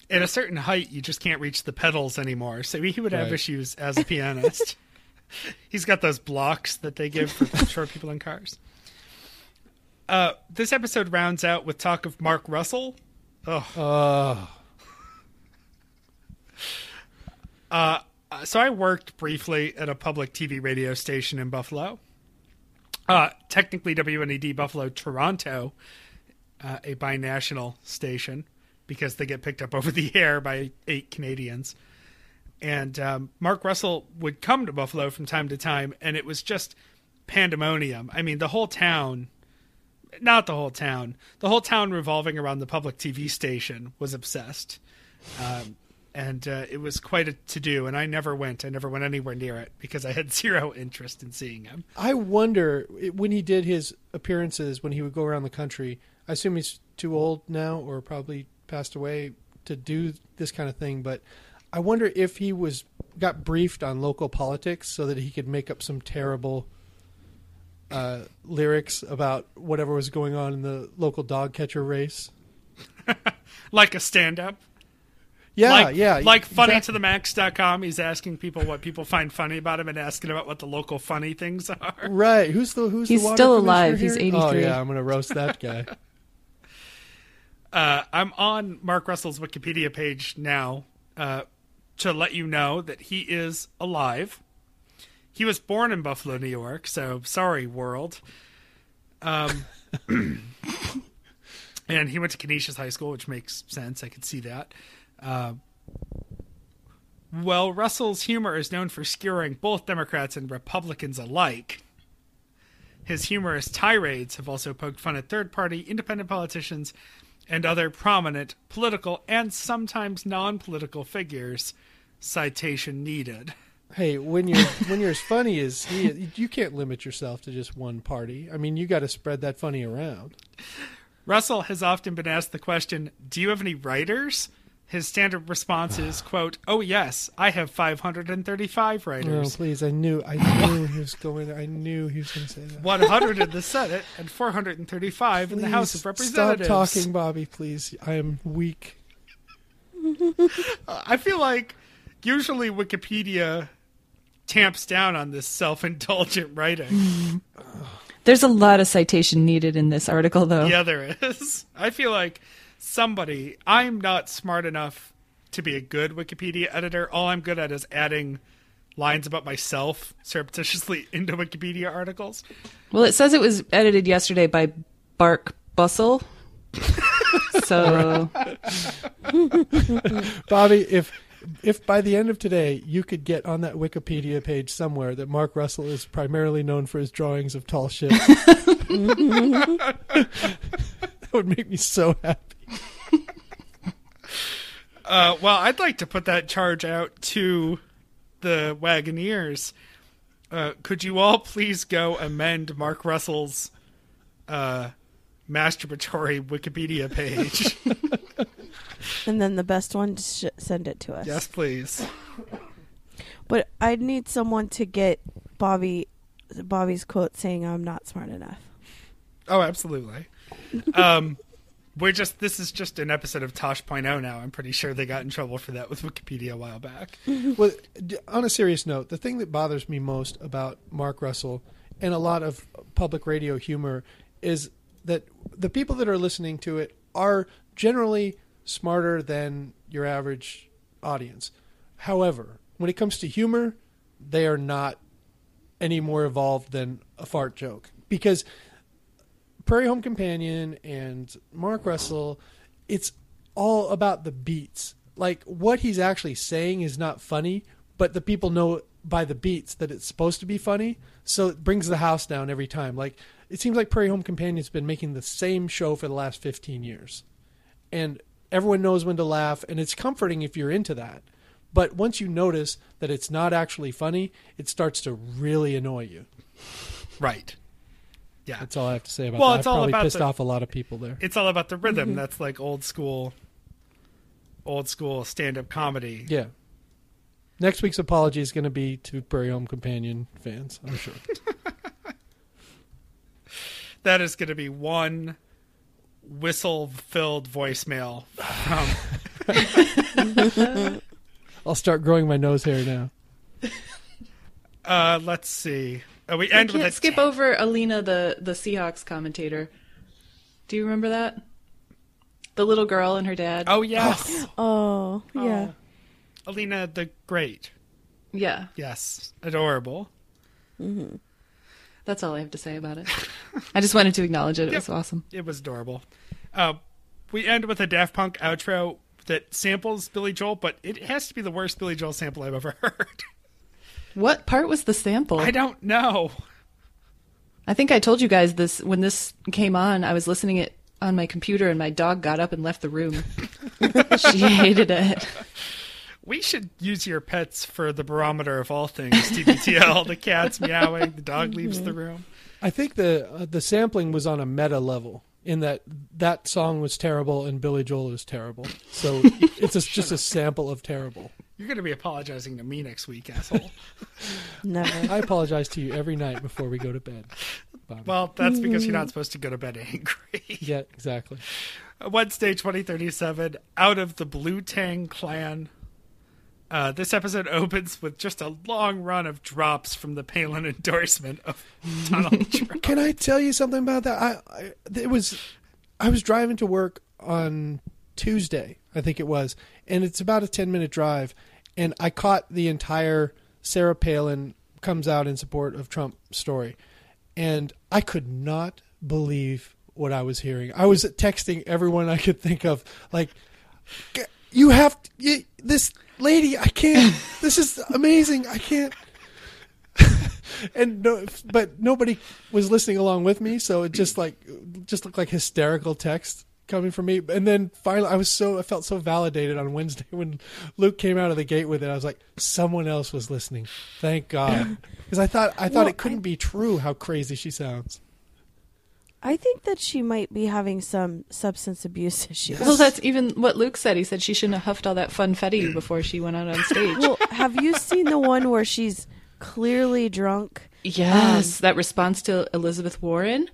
At a certain height, you just can't reach the pedals anymore. So he would have Right. issues as a pianist. He's got those blocks that they give for short people in cars. Uh, this episode rounds out with talk of Mark Russell. Oh, Uh, Uh, so I worked briefly at a public TV radio station in Buffalo. Uh, technically WNED Buffalo Toronto, uh, a binational station because they get picked up over the air by eight Canadians. And um, Mark Russell would come to Buffalo from time to time, and it was just pandemonium. I mean, the whole town, not the whole town, the whole town revolving around the public TV station was obsessed Um, and uh, it was quite a to do. And I never went. I never went anywhere near it because I had zero interest in seeing him. I wonder when he did his appearances when he would go around the country. I assume he's too old now, or probably passed away to do this kind of thing. But I wonder if he was got briefed on local politics so that he could make up some terrible uh, lyrics about whatever was going on in the local dog catcher race. Like a stand up. Yeah, like, yeah. Like exactly. funnytothemax.com. He's asking people what people find funny about him and asking about what the local funny things are. Right. Who's the who's He's the water still commissioner alive. He's here? Oh yeah, I'm gonna roast that guy. Uh, I'm on Mark Russell's Wikipedia page now uh, to let you know that he is alive. He was born in Buffalo, New York, so sorry, world. Um, and he went to Canisius High School, which makes sense. I could see that. Uh, well, Russell's humor is known for skewering both Democrats and Republicans alike. His humorous tirades have also poked fun at third party independent politicians and other prominent political and sometimes non political figures. Citation needed. Hey, when you're when you're as funny as he, you can't limit yourself to just one party. I mean, you got to spread that funny around. Russell has often been asked the question, Do you have any writers? His standard response is, quote, Oh yes, I have 535 writers. Oh, please! I knew, I knew he was going. I knew he was going to say that. One hundred in the Senate and four hundred and thirty five in the House of Please Representatives. Stop talking, Bobby. Please, I am weak. I feel like usually Wikipedia tamps down on this self indulgent writing. There's a lot of citation needed in this article, though. Yeah, there is. I feel like somebody. I'm not smart enough to be a good Wikipedia editor. All I'm good at is adding lines about myself surreptitiously into Wikipedia articles. Well, it says it was edited yesterday by Bark Bustle. so Bobby, if if by the end of today you could get on that Wikipedia page somewhere that Mark Russell is primarily known for his drawings of tall ships, that would make me so happy. Uh, well, I'd like to put that charge out to the Wagoneers. Uh, could you all please go amend Mark Russell's uh, masturbatory Wikipedia page? And then the best one, sh- send it to us. yes, please. But I'd need someone to get Bobby Bobby's quote saying I'm not smart enough. Oh, absolutely. Um, we're just this is just an episode of Tosh.0 now. I'm pretty sure they got in trouble for that with Wikipedia a while back. Well, on a serious note, the thing that bothers me most about Mark Russell and a lot of public radio humor is that the people that are listening to it are generally smarter than your average audience. However, when it comes to humor, they are not any more evolved than a fart joke because Prairie Home Companion and Mark Russell, it's all about the beats. Like what he's actually saying is not funny, but the people know by the beats that it's supposed to be funny, so it brings the house down every time. Like it seems like Prairie Home Companion's been making the same show for the last 15 years. And everyone knows when to laugh and it's comforting if you're into that. But once you notice that it's not actually funny, it starts to really annoy you. Right. Yeah. That's all I have to say about Well, that. it's I all probably about pissed the- off a lot of people there. It's all about the rhythm. Mm-hmm. That's like old school old school stand up comedy. Yeah. Next week's apology is going to be to Prairie Home Companion fans, I'm sure. That is gonna be one whistle filled voicemail from I'll start growing my nose hair now. uh let's see. Uh, we end with can't a skip over Alina, the the Seahawks commentator. Do you remember that? The little girl and her dad. Oh yes. Oh, yeah. Alina the Great. Yeah, Yes. Adorable. That's all I have to say about it. I just wanted to acknowledge it. It was awesome. It was adorable. Uh, we end with a Daft Punk outro that samples Billy Joel, but it has to be the worst Billy Joel sample I've ever heard. What part was the sample? I don't know. I think I told you guys this when this came on. I was listening it on my computer, and my dog got up and left the room. she hated it. We should use your pets for the barometer of all things. TBTL. the cat's meowing. The dog leaves the room. I think the uh, the sampling was on a meta level in that that song was terrible and Billy Joel is terrible. So it's a, just a sample of terrible. You're going to be apologizing to me next week, asshole. Never. I apologize to you every night before we go to bed. Bobby. well, that's because you're not supposed to go to bed angry. yeah, exactly. Wednesday, 2037, out of the Blue Tang clan. Uh, this episode opens with just a long run of drops from the Palin endorsement of Donald Trump. Can I tell you something about that? I, I it was I was driving to work on Tuesday, I think it was, and it's about a 10 minute drive and I caught the entire Sarah Palin comes out in support of Trump story. And I could not believe what I was hearing. I was texting everyone I could think of like "G- you have to, you, this lady, I can't. This is amazing. I can't and no, but nobody was listening along with me, so it just like just looked like hysterical text coming from me. And then finally, I was so I felt so validated on Wednesday when Luke came out of the gate with it. I was like, someone else was listening. Thank God, because I thought I thought Well, it couldn't be true how crazy she sounds. I think that she might be having some substance abuse issues. Well, that's even what Luke said. He said she shouldn't have huffed all that funfetti before she went out on stage. Well, have you seen the one where she's clearly drunk? yes, that response to Elizabeth Warren,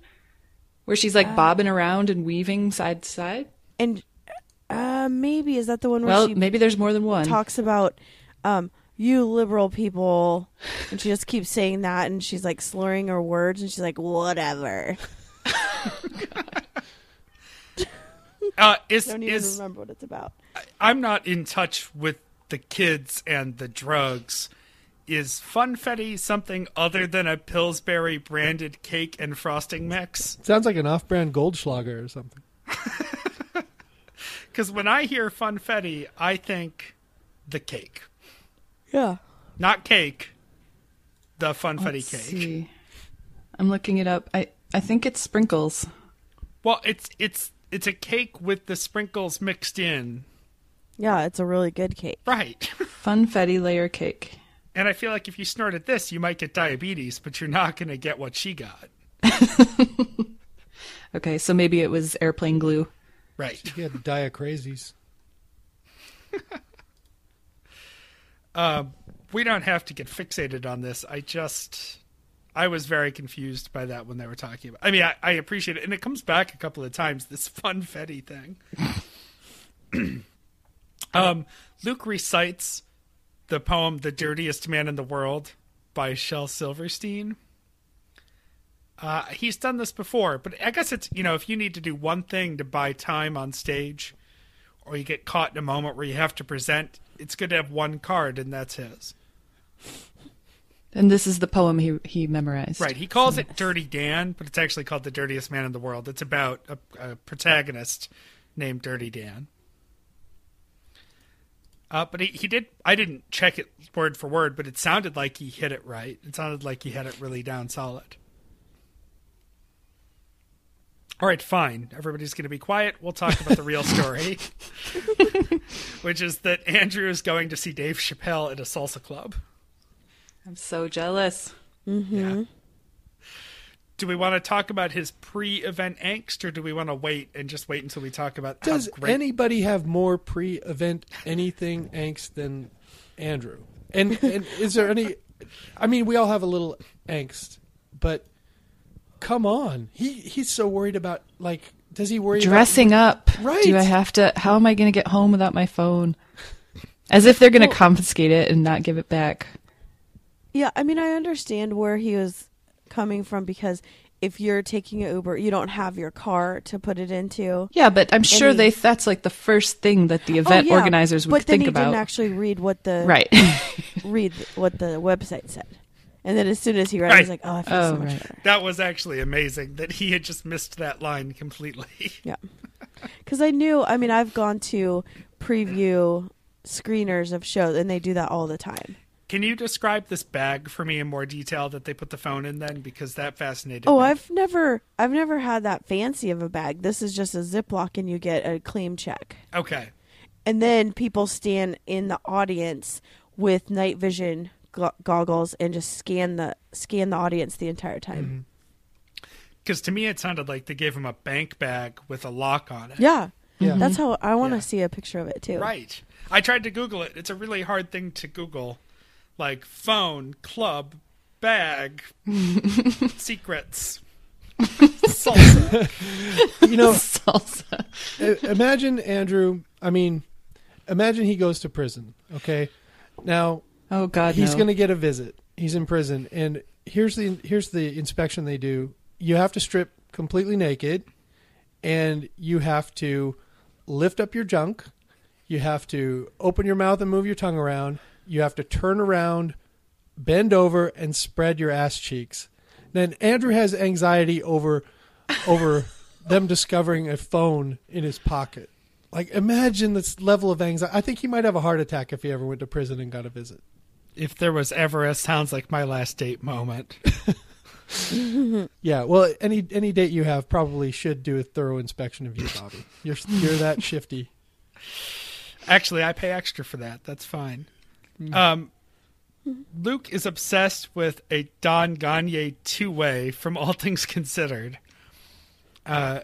where she's like bobbing around and weaving side to side. And uh, maybe is that the one where Well, she maybe there's more than one. talks about um, you liberal people, and she just keeps saying that, and she's like slurring her words, and she's like, whatever. Uh, is, I don't even is, remember what it's about. I'm not in touch with the kids and the drugs. Is funfetti something other than a Pillsbury branded cake and frosting mix? Sounds like an off-brand Goldschlager or something. Because when I hear funfetti, I think the cake, Yeah. not cake. The funfetti Let's cake. see. I'm looking it up. I I think it's sprinkles. Well, it's it's it's a cake with the sprinkles mixed in, Yeah, it's a really good cake. right? Funfetti layer cake. and I feel like if you snorted this, you might get diabetes, but you're not going to get what she got. Okay, so maybe it was airplane glue. Right. He had die of crazies. Um, we don't have to get fixated on this. I just I was very confused by that when they were talking about. I mean, I, I appreciate it, and it comes back a couple of times. This funfetti thing. um, Luke recites the poem "The Dirtiest Man in the World" by Shel Silverstein. Uh, he's done this before, but I guess it's you know if you need to do one thing to buy time on stage, or you get caught in a moment where you have to present, it's good to have one card, and that's his. And this is the poem he he memorized. Right. He calls it Dirty Dan, but it's actually called The Dirtiest Man in the World. It's about a, a protagonist named Dirty Dan. Uh, but he, he did. I didn't check it word for word, but it sounded like he hit it right. It sounded like he had it really down solid. All right, fine. Everybody's going to be quiet. We'll talk about the real story, which is that Andrew is going to see Dave Chappelle at a salsa club. I'm so jealous. Mm-hmm. Yeah. Do we want to talk about his pre-event angst, or do we want to wait and just wait until we talk about Does how great? anybody have more pre-event anything angst than Andrew? And and is there any? I mean, we all have a little angst, but come on, he he's so worried about like. Does he worry Dressing up. Right. Do I have to? How am I going to get home without my phone? As if they're going to confiscate it and not give it back. Yeah, I mean, I understand where he was coming from because if you're taking an Uber, you don't have your car to put it into. Yeah, but I'm sure Any- they that's like the first thing that the oh, event Oh, yeah, organizers would but then think he about. didn't actually read what the right. read what the website said, and then as soon as he read, it, he was like, "Oh, I feel Oh, so much right. better." that was actually amazing that he had just missed that line completely. Yeah, because I knew. I mean, I've gone to preview screeners of shows, and they do that all the time. Can you describe this bag for me in more detail that they put the phone in then? Because that fascinated Oh, me. Oh, I've never, I've never had that fancy of a bag. This is just a Ziploc, and you get a claim check. Okay. and then people stand in the audience with night vision go- goggles and just scan the scan the audience the entire time. Mm-hmm. Because to me, it sounded like they gave him a bank bag with a lock on it. Yeah, Yeah. That's how I want to Yeah. see a picture of it too. Right. I tried to Google it. It's a really hard thing to Google. Like phone, club, bag, secrets, salsa. You know, Salsa. Imagine Andrew. I mean, imagine he goes to prison. Okay, now Oh God, he's no. going to get a visit. He's in prison, and here's the here's the inspection they do. You have to strip completely naked, and you have to lift up your junk. You have to open your mouth and move your tongue around. You have to turn around, bend over, and spread your ass cheeks. Then Andrew has anxiety over over them discovering a phone in his pocket. Like imagine this level of anxiety. I think he might have a heart attack if he ever went to prison and got a visit. If there was ever a sounds like my last date moment. Yeah, well, any any date you have probably should do a thorough inspection of you, Bobby. You're you're that shifty. Actually, I pay extra for that. That's fine. Um, Luke is obsessed with a Don Gonyea two way from All Things Considered. Uh,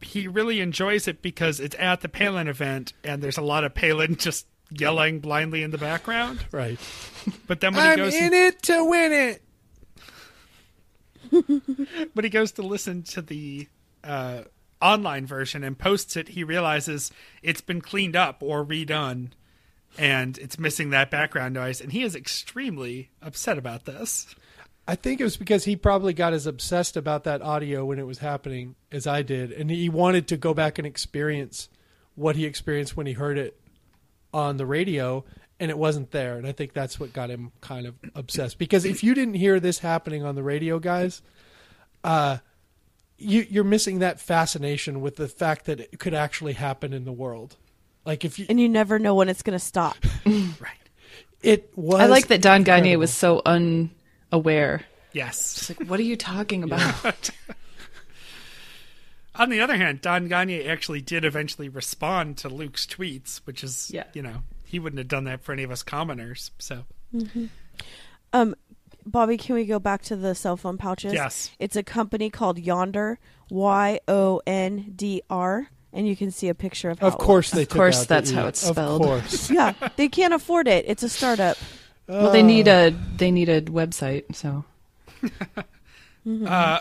he really enjoys it because it's at the Palin event and there's a lot of Palin just yelling blindly in the background. Right. But then when he I'm goes in it to win it. but he goes to listen to the uh, online version and posts it, he realizes it's been cleaned up or redone, and it's missing that background noise, and he is extremely upset about this. I think it was because he probably got as obsessed about that audio when it was happening as I did, and he wanted to go back and experience what he experienced when he heard it on the radio, and it wasn't there. And I think that's what got him kind of obsessed. Because if you didn't hear this happening on the radio, guys, uh, you, you're missing that fascination with the fact that it could actually happen in the world. Like if you, And you never know when it's going to stop. Right. it was. I like that Don Gonyea was so unaware. Yes. It's like, what are you talking about? On the other hand, Don Gonyea actually did eventually respond to Luke's tweets, which is, Yeah. you know, he wouldn't have done that for any of us commoners. So, Um, Bobby, can we go back to the cell phone pouches? Yes. It's a company called Yondr, Y O N D R, and you can see a picture of how. Of course, they Of took course out the that's how E. it's spelled. Of course. Yeah, they can't afford it. It's a startup. well, they need a they need a website, so uh,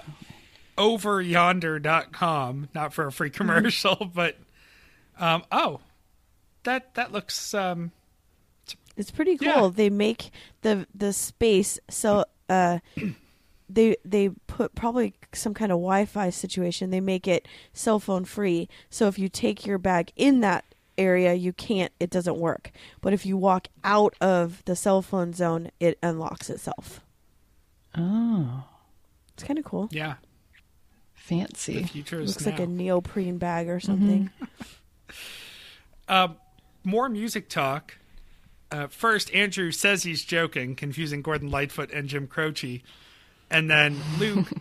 overyondr.com, not for a free commercial, but, um, oh, that, that looks, um, It's pretty cool. Yeah. They make the the space so uh they they put probably some kind of Wi-Fi situation. They make it cell phone free. So if you take your bag in that area, you can't it doesn't work. But if you walk out of the cell phone zone, it unlocks itself. oh, It's kind of cool. yeah, the fancy. future is Looks now. like a neoprene bag or something. Um, more music talk. Uh, first, Andrew says he's joking, confusing Gordon Lightfoot and Jim Croce, and then Luke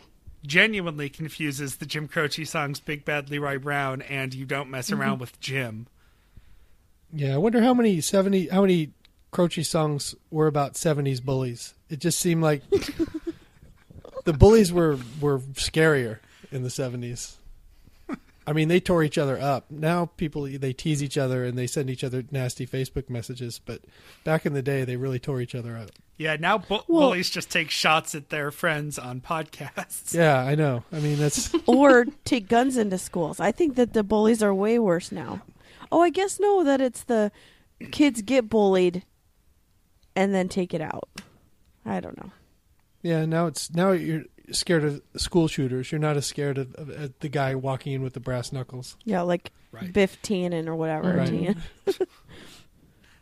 genuinely confuses the Jim Croce songs "Big Bad Leroy Brown" and "You Don't Mess mm-hmm. Around with Jim." Yeah, I wonder how many seventy how many Croce songs were about seventies bullies. It just seemed like the bullies were were scarier in the seventies. I mean, they tore each other up. Now people they tease each other and they send each other nasty Facebook messages, but back in the day they really tore each other up. Yeah, now bu- Well- bullies just take shots at their friends on podcasts. Yeah, I know. I mean, that's or take guns into schools. I think that the bullies are way worse now. Oh, I guess no, that it's the kids get bullied and then take it out. I don't know. yeah. Now it's now you're scared of school shooters. You're not as scared of, of, of the guy walking in with the brass knuckles. Yeah, like Right. Biff Tannen or whatever. Right. Tannen.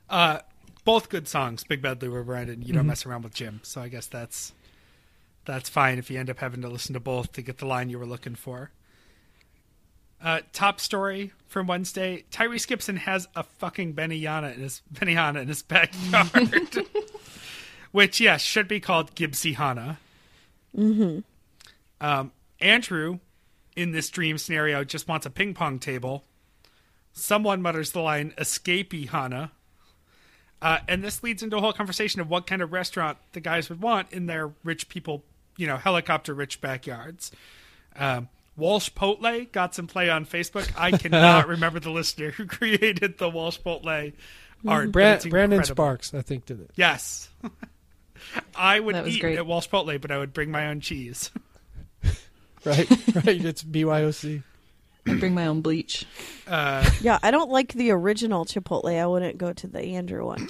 Uh, both good songs, "Big Bad Leroy Brown" and "You Don't Mess Around with Jim." So I guess that's that's fine if you end up having to listen to both to get the line you were looking for. Uh, top story from Wednesday: Tyrese Gibson has a fucking Benihana in his Benihana in his backyard, which yes should be called Gibbsy Hana. Mm-hmm. Um, Andrew, in this dream scenario, just wants a ping pong table. Someone mutters the line "Escapee Hana." Uh, and this leads into a whole conversation of what kind of restaurant the guys would want in their rich people, you know, helicopter rich backyards. Um, Walsh Potle got some play on Facebook. I cannot remember the listener who created the Walsh Potle art. but Bran- it's Brandon incredible. Sparks, I think, did it. Yes. I would eat great. at Walsh Potle, but I would bring my own cheese. Right, right. It's BYOC. I bring my own bleach. Uh, Yeah, I don't like the original Chipotle. I wouldn't go to the Andrew one.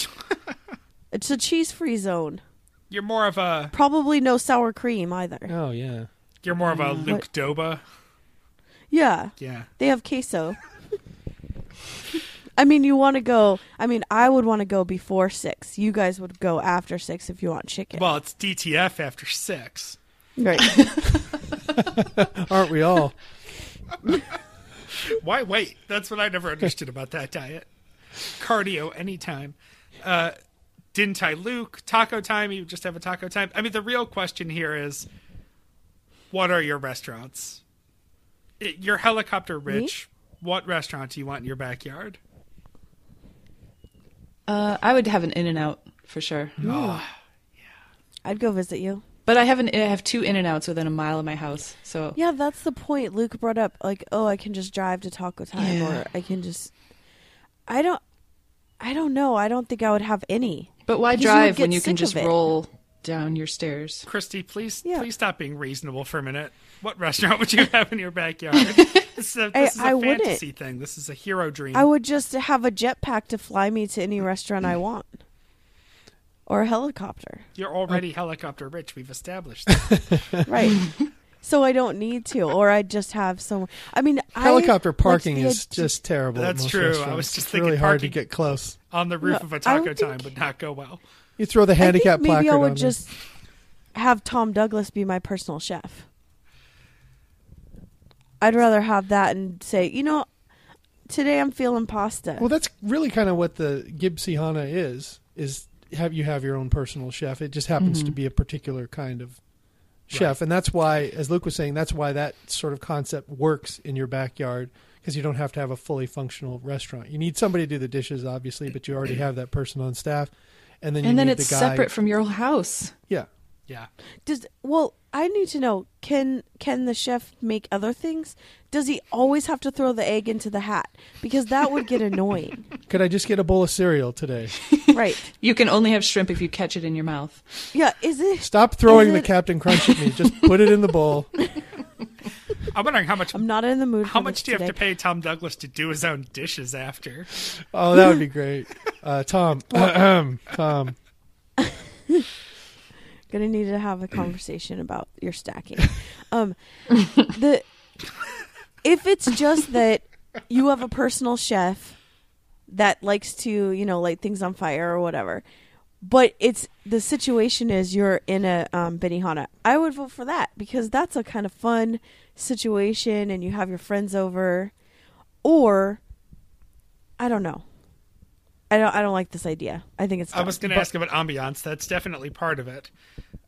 it's a cheese free zone. you're more of a Probably no sour cream either. Oh yeah. you're more of a Mm. Luke Doba. Yeah, Yeah. they have queso. I mean, you want to go. I mean, I would want to go before six. You guys would go after six if you want chicken. Well, it's DTF after six. right. Aren't we all? Why wait? That's what I never understood about that diet. Cardio anytime. Uh, didn't I Luke? Taco time? You just have a taco time? I mean, the real question here is what are your restaurants? It, you're helicopter rich. What restaurant do you want in your backyard? Uh, I would have an In and Out for sure. Yeah, I'd go visit you. But I have an I have two In and Outs within a mile of my house. So Yeah, that's the point. Luke brought up like, oh, I can just drive to Taco Time, Yeah. or I can just. I don't. I don't know. I don't think I would have any. But why Because you drive when you can just roll down your stairs? Christy, please, Yeah. please stop being reasonable for a minute. What restaurant would you have in your backyard? This is a, I- this is a I wouldn't. fantasy thing. This is a hero dream. I would just have a jetpack to fly me to any uh, restaurant I mm. want, or a helicopter. You're already helicopter rich. We've established that. Right. so I don't need to, or I just have some. I mean, Helicopter like parking the is idea- just terrible. That's most true. I was just it's thinking really hard to get close. on the roof No, of a taco time think- would not go well. You throw the I think handicap maybe placard I on would there. just have Tom Douglas be my personal chef. I'd rather have that and say, you know, today I'm feeling pasta. Well, that's really kind of what the Gibsy Hana is. Is have you have your own personal chef? It just happens Mm-hmm. to be a particular kind of chef, and that's why, as Luke was saying, that's why that sort of concept works in your backyard because you don't have to have a fully functional restaurant. You need somebody to do the dishes, obviously, but you already have that person on staff, and then you And then need it's the guy. separate from your house. yeah, Yeah. Does well, I need to know can can the chef make other things? Does he always have to throw the egg into the hat? Because that would get annoying. could I just get a bowl of cereal today? right. You can only have shrimp if you catch it in your mouth. Yeah, is it Stop throwing Is the it- Captain Crunch at me. Just put it in the bowl. I'm wondering how much I'm not in the mood how for much this do you have to today. pay Tom Douglas to do his own dishes after? Oh, that would be great. Uh, Tom, Tom, Gonna need to have a conversation about your stacking. Um, the if it's just that you have a personal chef that likes to, you know, light things on fire or whatever, but it's the situation is you're in a um, Benihana. I would vote for that because that's a kind of fun situation, and you have your friends over, or I don't know. I don't. I don't like this idea. I think it's. I was going to ask about ambiance. That's definitely part of it.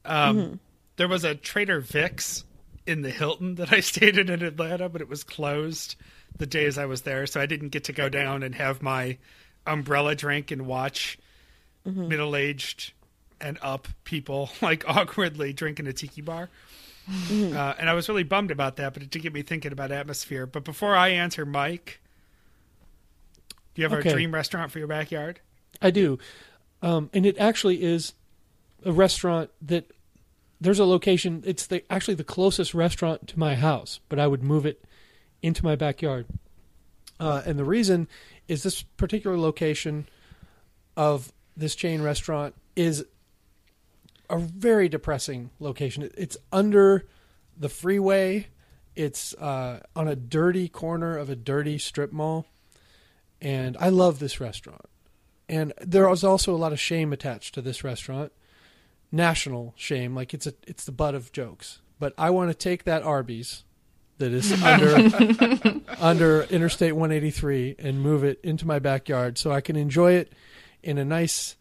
Um, Mm-hmm. There was a Trader Vic's in the Hilton that I stayed in in Atlanta, but it was closed the days I was there, so I didn't get to go down and have my umbrella drink and watch Mm-hmm. middle-aged and up people like awkwardly drinking a tiki bar. Mm-hmm. Uh, and I was really bummed about that, but it did get me thinking about atmosphere. But before I answer, Mike, do you have Okay. a dream restaurant for your backyard? I do. Um, and it actually is a restaurant that there's a location. It's the actually the closest restaurant to my house, but I would move it into my backyard. Uh, and the reason is this particular location of this chain restaurant is a very depressing location. It's under the freeway. It's uh, on a dirty corner of a dirty strip mall, and I love this restaurant. And there is also a lot of shame attached to this restaurant, national shame, like it's a it's the butt of jokes. But I want to take that Arby's that is under under Interstate 183 and move it into my backyard so I can enjoy it in a nice,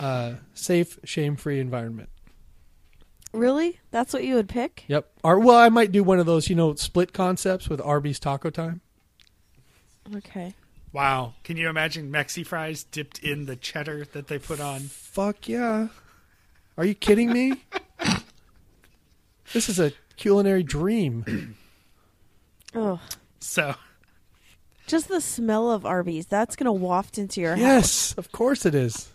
uh, safe, shame-free environment. really. That's what you would pick. Yep. Or well, I might do one of those, you know, split concepts with Arby's Taco Time. Okay. Wow. Can you imagine Mexi fries dipped in the cheddar that they put on? Fuck yeah! Are you kidding me? this is a culinary dream. Oh, So just the smell of Arby's. That's gonna waft into your house. Yes, of course it is.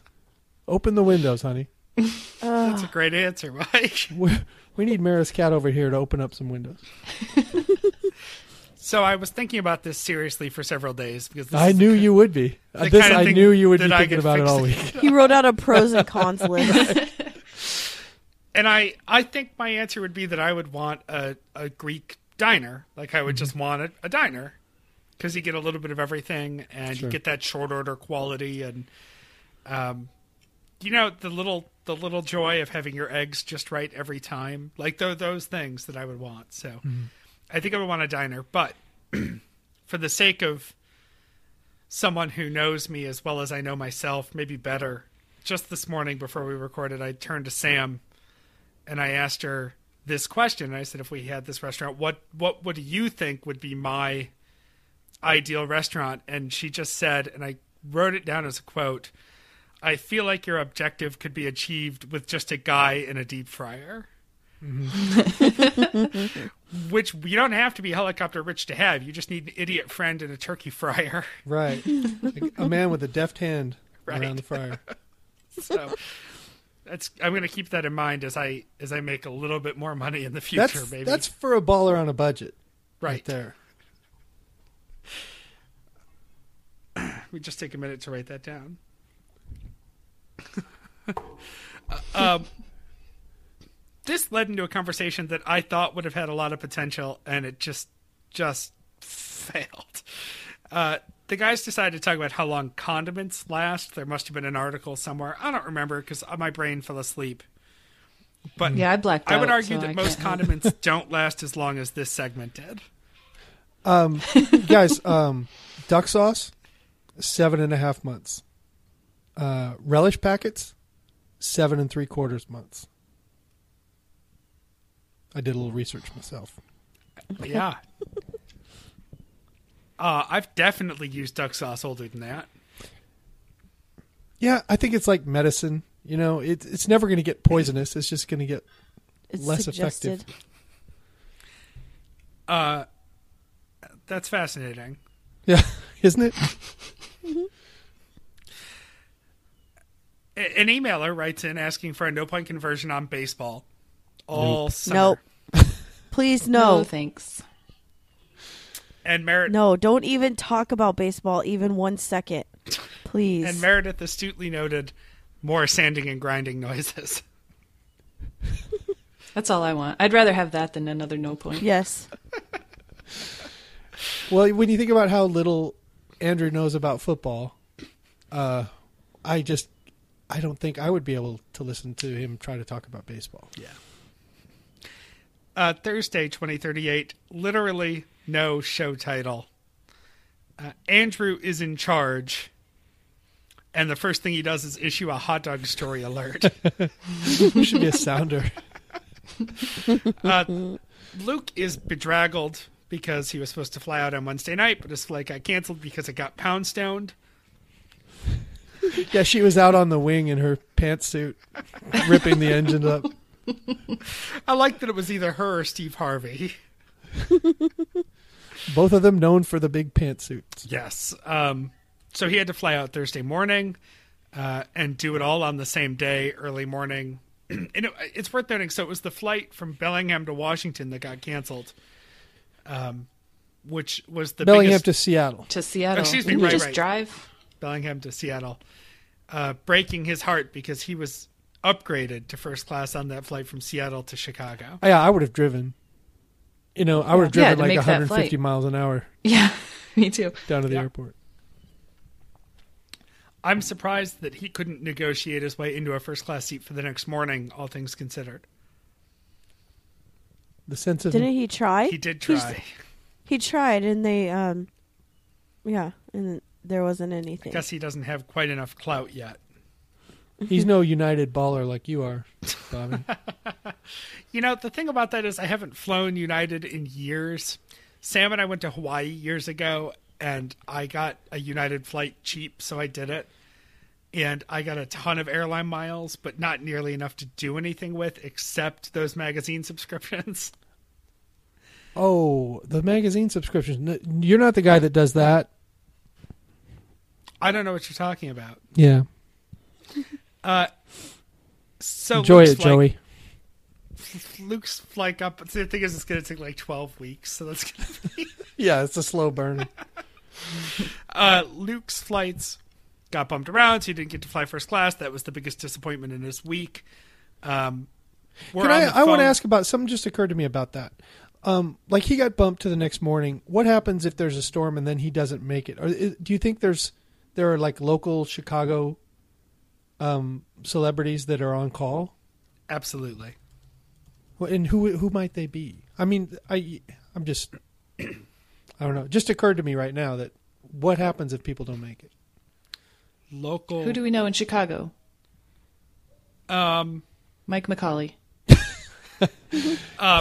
Open the windows, honey. that's a great answer, Mike. We, we need Maris Cat over here to open up some windows. So I was thinking about this seriously for several days because this I is knew the, you would be. Uh, this kind of I knew you would be thinking about it all week. He wrote out a pros and cons list. And I, I think my answer would be that I would want a, a Greek diner. Like I would just want a, a diner because you get a little bit of everything and Sure. you get that short order quality and, um, you know the little the little joy of having your eggs just right every time. Like tho- those things that I would want. So I think I would want a diner, but for the sake of someone who knows me as well as I know myself, maybe better. Just this morning before we recorded, I turned to Sam and I asked her this question. I said, if we had this restaurant, what what would you think would be my ideal restaurant? And she just said, and I wrote it down as a quote. I feel like your objective could be achieved with just a guy in a deep fryer. Which you don't have to be helicopter rich to have. You just need an idiot friend and a turkey fryer. Right. Like a man with a deft hand Right. around the fryer. So that's I'm going to keep that in mind as I as I make a little bit more money in the future. That's maybe that's for a baller on a budget, right, right. there. We just take a minute to write that down. um, this led into a conversation that I thought would have had a lot of potential, and it just just failed. Uh, the guys decided to talk about how long condiments last. There must have been an article somewhere. I don't remember because my brain fell asleep. But Yeah, I blacked out. I would out, argue so that I most can't help. condiments don't last as long as this segment did. Um, guys, um, duck sauce, seven and a half months. Uh, relish packets, seven and three quarters months. I did a little research myself. Yeah. Uh, I've definitely used duck sauce older than that. Yeah, I think it's like medicine. You know, it, it's never going to get poisonous. It's just going to get It's Less suggested. effective. Uh, that's fascinating. yeah, isn't it? A- An emailer writes in asking for a no point conversion on baseball. All summer. Nope. Please No, no. thanks. And Meredith No, don't even talk about baseball even one second. Please. and Meredith astutely noted more sanding and grinding noises. That's all I want. I'd rather have that than another no point. yes. Well, when you think about how little Andrew knows about football, uh, I just I don't think I would be able to listen to him try to talk about baseball. Yeah. Uh, Thursday, 2038. Literally no show title. Uh, Andrew is in charge. And the first thing he does is issue a hot dog story alert. There should be a sounder. Uh, Luke is bedraggled because he was supposed to fly out on Wednesday night, but his flight got canceled because it got pound stoned. Yeah, she was out on the wing in her pantsuit, ripping the engine up. I like that it was either her or Steve Harvey. Both of them known for the big pantsuits. Yes. Um, so he had to fly out Thursday morning uh, and do it all on the same day, early morning. and it, it's worth noting. So it was the flight from Bellingham to Washington that got canceled, um, which was the Bellingham biggest to Seattle. To Seattle. Excuse me, Didn't you right, just right. drive? Bellingham to Seattle, uh, breaking his heart because he was upgraded to first class on that flight from Seattle to Chicago. Yeah, I would have driven. You know, I would have driven to like 150 miles an hour Yeah, me too. down to the Yeah. airport. I'm surprised that he couldn't negotiate his way into a first class seat for the next morning, all things considered. The sense of Didn't he try? He did He's- try. He tried, and they, um, yeah, and there wasn't anything. I guess he doesn't have quite enough clout yet. He's mm-hmm. no United baller like you are, Bobby. You know, the thing about that is I haven't flown United in years. Sam and I went to Hawaii years ago and I got a United flight cheap, so I did it. And I got a ton of airline miles, but not nearly enough to do anything with except those magazine subscriptions. Oh, the magazine subscriptions. You're not the guy that does that. I don't know what you're talking about. Yeah. Uh, so Enjoy Luke's it, flight- Joey. Luke's flight up. The thing is, it's going to take like 12 weeks, so that's going to be. Yeah, it's a slow burn. Uh, Luke's flights got bumped around, so he didn't get to fly first class. That was the biggest disappointment in his week. Um, Can I? I want to ask about something. Just occurred to me about that. Um, like he got bumped to the next morning. What happens if there's a storm and then he doesn't make it? Or do you think there's there are like local Chicago um, celebrities that are on call? Absolutely. Well, And who who might they be? I mean, I I'm just I don't know. It just occurred to me right now that what happens if people don't make it? Local. Who do we know in Chicago? um, Mike McCauley.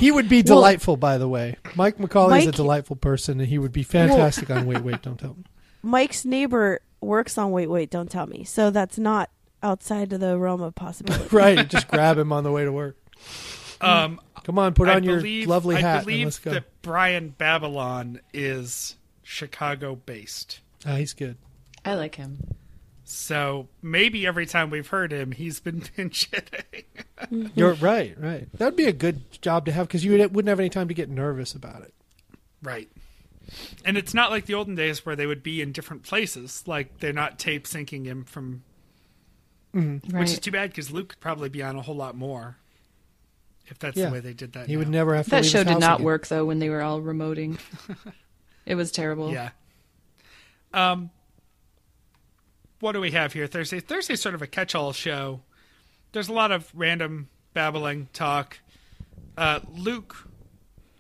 he would be delightful, by the way. Mike McCauley is a delightful person, and he would be fantastic on Wait Wait Don't Tell Me. Mike's neighbor works on Wait Wait Don't Tell Me, so that's not outside of the realm of possibility. right, just grab him on the way to work. um, Come on, put I on your believe, lovely I hat and believe let's go. that Brian Babylon is Chicago based. Ah, he's good. I like him. So maybe every time we've heard him, he's been pinch hitting. You're right, right. That'd be a good job to have because you would- wouldn't have any time to get nervous about it. Right. And it's not like the olden days where they would be in different places. Like they're not tape syncing him from, Right. which is too bad because Luke could probably be on a whole lot more. If that's Yeah. the way they did that, He would never have to that leave show his did not again. work though when they were all remoting. it was terrible. Yeah. Um. What do we have here? Thursday. Thursday's sort of a catch-all show. There's a lot of random babbling talk. Uh, Luke,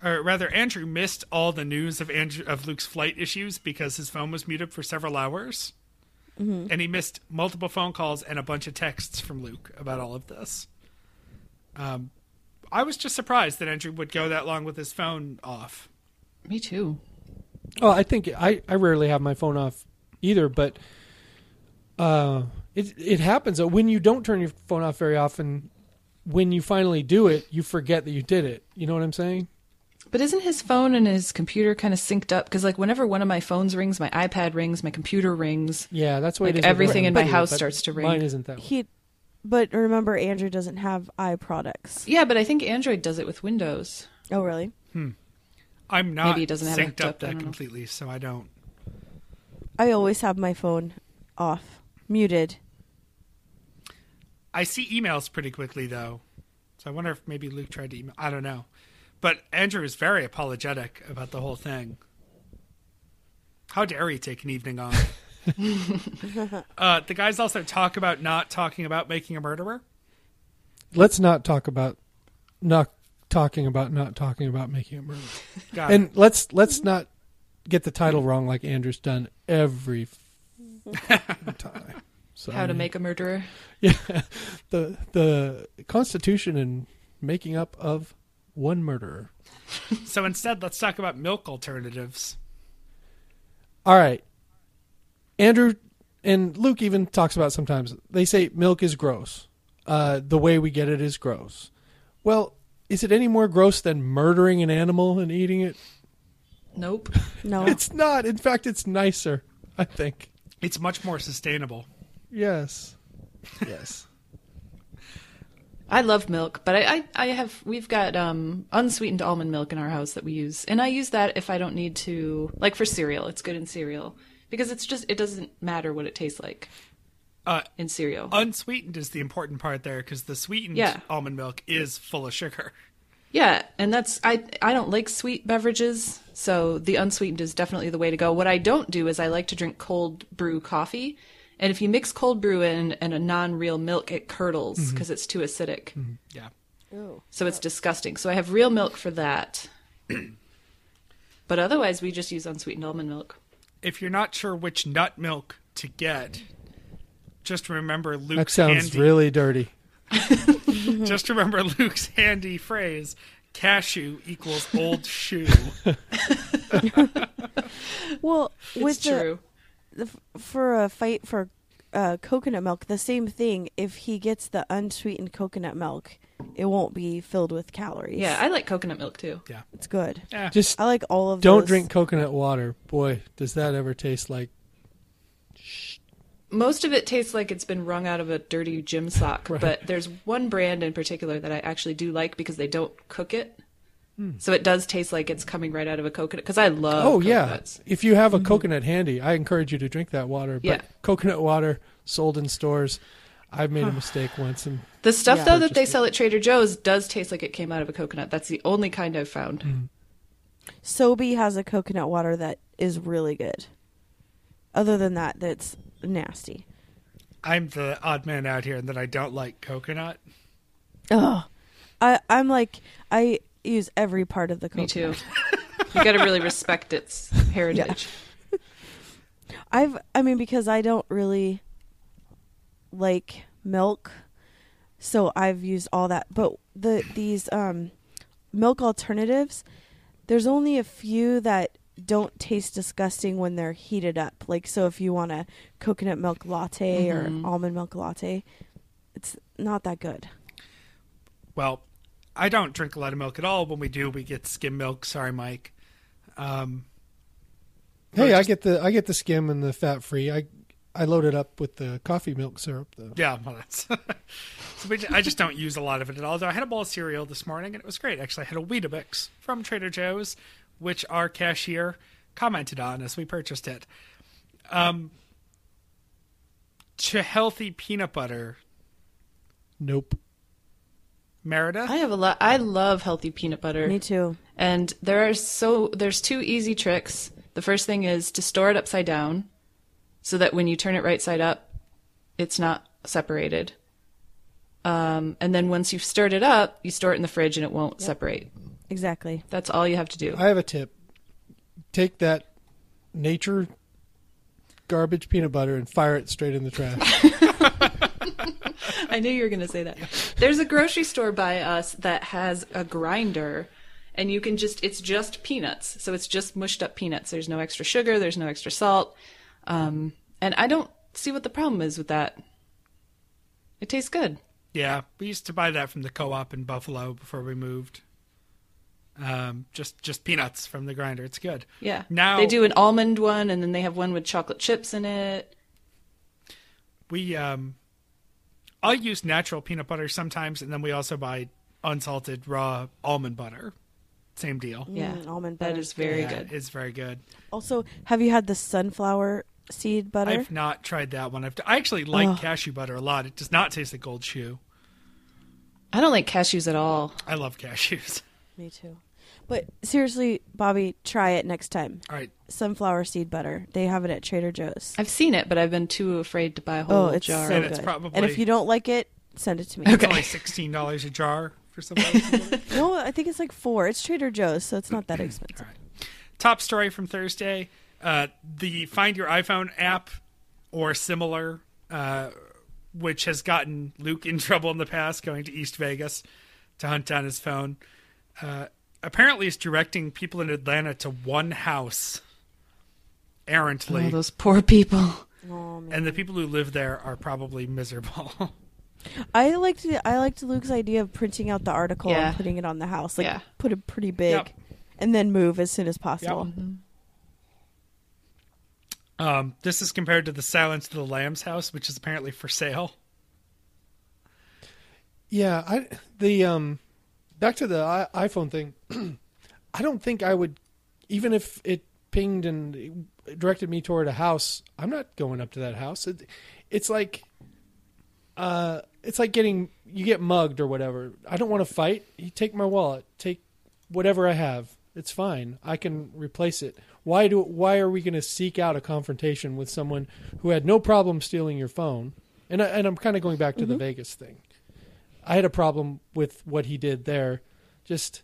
or rather, Andrew missed all the news of Andrew of Luke's flight issues because his phone was muted for several hours, and he missed multiple phone calls and a bunch of texts from Luke about all of this. Um, I was just surprised that Andrew would go that long with his phone off. Me too. Oh, I think I, I rarely have my phone off either, but uh, it it happens. that When you don't turn your phone off very often, when you finally do it, you forget that you did it. You know what I'm saying? But isn't his phone and his computer kind of synced up? Because like whenever one of my phones rings, my iPad rings, my computer rings. Yeah, that's what Like, it is. everything in my too, house but starts to ring. Mine isn't that. way. he, but remember, Andrew doesn't have i products. Yeah, but I think Android does it with Windows. Oh, really? Hmm. I'm not Maybe he doesn't have synced hooked up up, that completely, so I don't. I always have my phone off, muted. I see emails pretty quickly though, so I wonder if maybe Luke tried to email. I don't know, but Andrew is very apologetic about the whole thing. How dare he take an evening off? uh, the guys also talk about not talking about making a murderer. Let's not talk about not talking about not talking about making a murder. Got it. and let's let's not get the title wrong like Andrew's done every time. So, How to make a murderer. yeah the the Constitution and making up of one murderer. so instead, let's talk about milk alternatives. All right, Andrew and Luke even talks about sometimes they say milk is gross. Uh, the way we get it is gross. Well, is it any more gross than murdering an animal and eating it? Nope. No. It's not. In fact, it's nicer. I think. It's much more sustainable. Yes. Yes. I love milk, but I, I, I have we've got um, unsweetened almond milk in our house that we use, and I use that if I don't need to, like for cereal. It's good in cereal because it's just it doesn't matter what it tastes like Uh, in cereal. unsweetened is the important part there because the sweetened Yeah. almond milk is full of sugar. yeah, and that's I I don't like sweet beverages, so the unsweetened is definitely the way to go. What I don't do is I like to drink cold brew coffee, and if you mix cold brew in and a non-real milk, it curdles mm-hmm. because it's too acidic. Mm-hmm. Yeah. Oh. So it's disgusting. So I have real milk for that. but otherwise, we just use unsweetened almond milk. If you're not sure which nut milk to get, just remember Luke's That sounds handy. really dirty. Just remember Luke's handy phrase: "Cashew equals old shoe." Well, It's with the, true. The f- for a fight for uh, coconut milk, the same thing. If he gets the unsweetened coconut milk, it won't be filled with calories. Yeah, I like coconut milk too. Yeah, it's good. Yeah. Just I like all of. don't those. drink coconut water. Boy, does that ever taste like Most of it tastes like it's been wrung out of a dirty gym sock, Right. but there's one brand in particular that I actually do like because they don't cook it. Hmm. So it does taste like it's coming right out of a coconut because I love Oh yeah. If you have a mhm. coconut handy, I encourage you to drink that water. But Yeah. coconut water sold in stores. I've made a mistake once and The stuff Yeah. though that they it. sell at Trader Joe's does taste like it came out of a coconut. That's the only kind I've found. Hmm. Sobe has a coconut water that is really good. Other than that, that's nasty. I'm the odd man out here and that I don't like coconut. Oh, I I'm like I use every part of the Me coconut. too. you got to really respect its heritage. I've I mean because I don't really like milk, so I've used all that. But the these um milk alternatives, there's only a few that don't taste disgusting when they're heated up. Like so if you want a coconut milk latte Mhm. or almond milk latte, it's not that good. Well, I don't drink a lot of milk at all. When we do, we get skim milk. Sorry, Mike. Um, Hey, Or I get the I get the skim and the fat free. I I load it up with the coffee milk syrup though. yeah, well, that's. so I just don't use a lot of it at all. Though I had a bowl of cereal this morning and it was great. Actually, I had a Weetabix from Trader Joe's, which our cashier commented on as we purchased it. Um, to healthy peanut butter, Nope. Meredith. I have a lot. I love healthy peanut butter. Me too. And there are so there's two easy tricks. The first thing is to store it upside down so that when you turn it right side up, it's not separated. Um, and then once you've stirred it up, you store it in the fridge and it won't separate. Exactly. That's all you have to do. I have a tip. Take that nature garbage peanut butter and fire it straight in the trash. I knew you were going to say that. There's a grocery store by us that has a grinder and you can just it's just peanuts. So it's just mushed up peanuts. There's no extra sugar, there's no extra salt. Um, and I don't see what the problem is with that. It tastes good. Yeah, we used to buy that from the co-op in Buffalo before we moved. Um, just just peanuts from the grinder. It's good. Yeah. Now they do an almond one and then they have one with chocolate chips in it. we um, I'll use natural peanut butter sometimes, and then we also buy unsalted raw almond butter. Same deal. Yeah. Mm, almond butter. is very Yeah, good. It's very good. Also, have you had the sunflower seed butter? I've not tried that one. I've I actually like Ugh. cashew butter a lot. It does not taste like gold shoe. I don't like cashews at all. I love cashews. Me too. But seriously, Bobby, try it next time. All right, Sunflower seed butter. They have it at Trader Joe's. I've seen it, but I've been too afraid to buy a whole Oh, it's jar. so And good. it's probably- And if you don't like it, send it to me. it's only sixteen dollars a jar for somebody. no, I think it's like four. It's Trader Joe's, so it's not that expensive. All right. Top story from Thursday: uh, the Find Your iPhone app or similar, uh, which has gotten Luke in trouble in the past, going to East Vegas to hunt down his phone. Uh, apparently, is directing people in Atlanta to one house errantly, Oh, those poor people. Oh, man. and the people who live there are probably miserable. I liked it. I liked Luke's idea of printing out the article Yeah. and putting it on the house. Like Yeah. put it pretty big, Yep. and then move as soon as possible. um, this is compared to the Silence of the Lambs house, which is apparently for sale. Yeah, I the um back to the I, iPhone thing. I don't think I would even if it pinged and directed me toward a house. I'm not going up to that house. It, it's like uh it's like getting you get mugged or whatever. I don't want to fight. You take my wallet. Take whatever I have. It's fine. I can replace it. Why do why are we going to seek out a confrontation with someone who had no problem stealing your phone? And I, and I'm kind of going back to the Vegas thing. I had a problem with what he did there. Just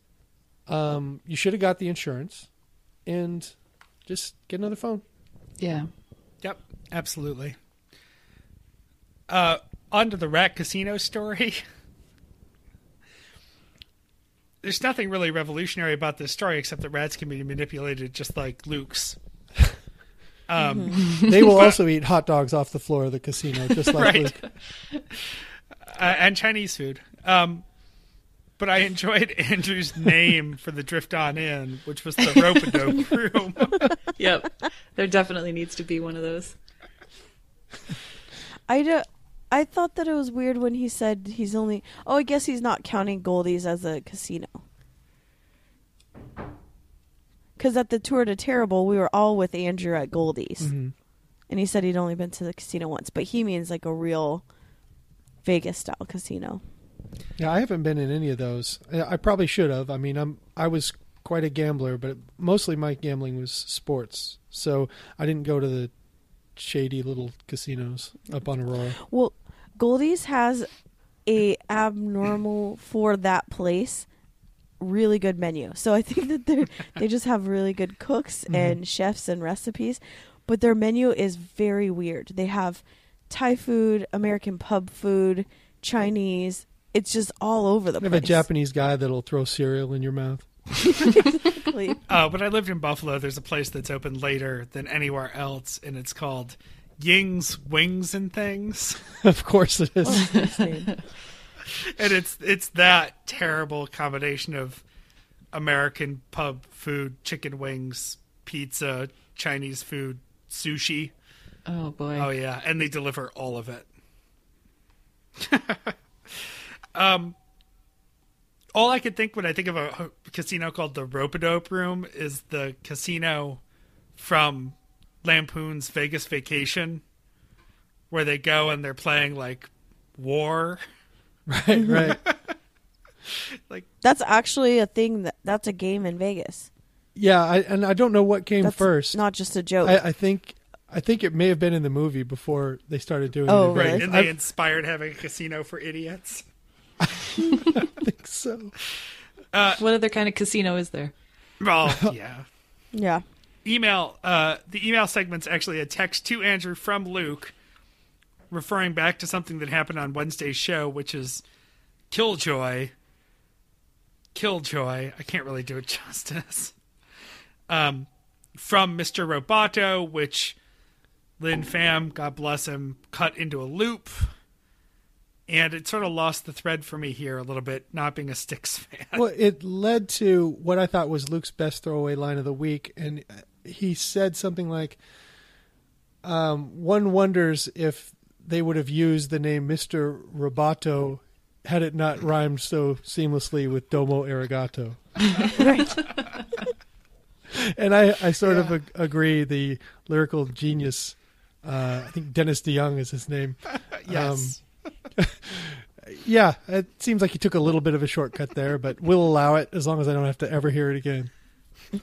um, you should have got the insurance and just get another phone. Yeah. Yep, absolutely. Uh, on to the rat casino story. There's nothing really revolutionary about this story except that rats can be manipulated just like Luke's. Um, They will also eat hot dogs off the floor of the casino, just like Right. Luke. Uh, and Chinese food. Um, but I enjoyed Andrew's name for the Drift On Inn, which was the Rope a Dope Room. Yep. There definitely needs to be one of those. I do, I thought that it was weird when he said he's only. Oh, I guess he's not counting Goldie's as a casino. Because at the Tour de Terrible, we were all with Andrew at Goldie's, Mhm. and he said he'd only been to the casino once, but he means like a real Vegas style casino. Yeah, I haven't been in any of those. I probably should have. I mean, I'm I was quite a gambler, but mostly my gambling was sports. So I didn't go to the shady little casinos up on Aurora. Well, Goldie's has a abnormal for that place really good menu. So I think that they they just have really good cooks mm-hmm. and chefs and recipes, but their menu is very weird. They have Thai food, American pub food, Chinese. It's just all over the They have place. a Japanese guy that'll throw cereal in your mouth. Basically. Uh, when I lived in Buffalo, there's a place that's open later than anywhere else, and it's called Ying's Wings and Things. of course it is. What's his name? and it's it's that terrible combination of American pub food, chicken wings, pizza, Chinese food, sushi. Oh boy. Oh yeah, and they deliver all of it. um, all I could think when I think of a casino called the Rope-a-Dope Room is the casino from Lampoon's Vegas Vacation, where they go and they're playing like war. right, right. Like that's actually a thing that that's a game in Vegas. Yeah, I, and I don't know what came That's first. not just a joke. I, I think I think it may have been in the movie before they started doing Oh, it. Right, Really? and they I inspired having a casino for idiots. I think so. What other kind of casino is there? Well, yeah. yeah. email uh the email segment's actually a text to andrew from luke referring back to something that happened on wednesday's show which is killjoy killjoy i can't really do it justice um from mr roboto which lynn pham god bless him cut into a loop and it sort of lost the thread for me here a little bit not being a Styx fan Well, it led to what I thought was Luke's best throwaway line of the week, and he said something like, um, "One wonders if they would have used the name Mister Roboto had it not rhymed so seamlessly with Domo Arigato." Right. And I, I sort of ag- agree. The lyrical genius, uh, I think Dennis DeYoung is his name. yes Yeah, it seems like he took a little bit of a shortcut there, but we'll allow it as long as I don't have to ever hear it again.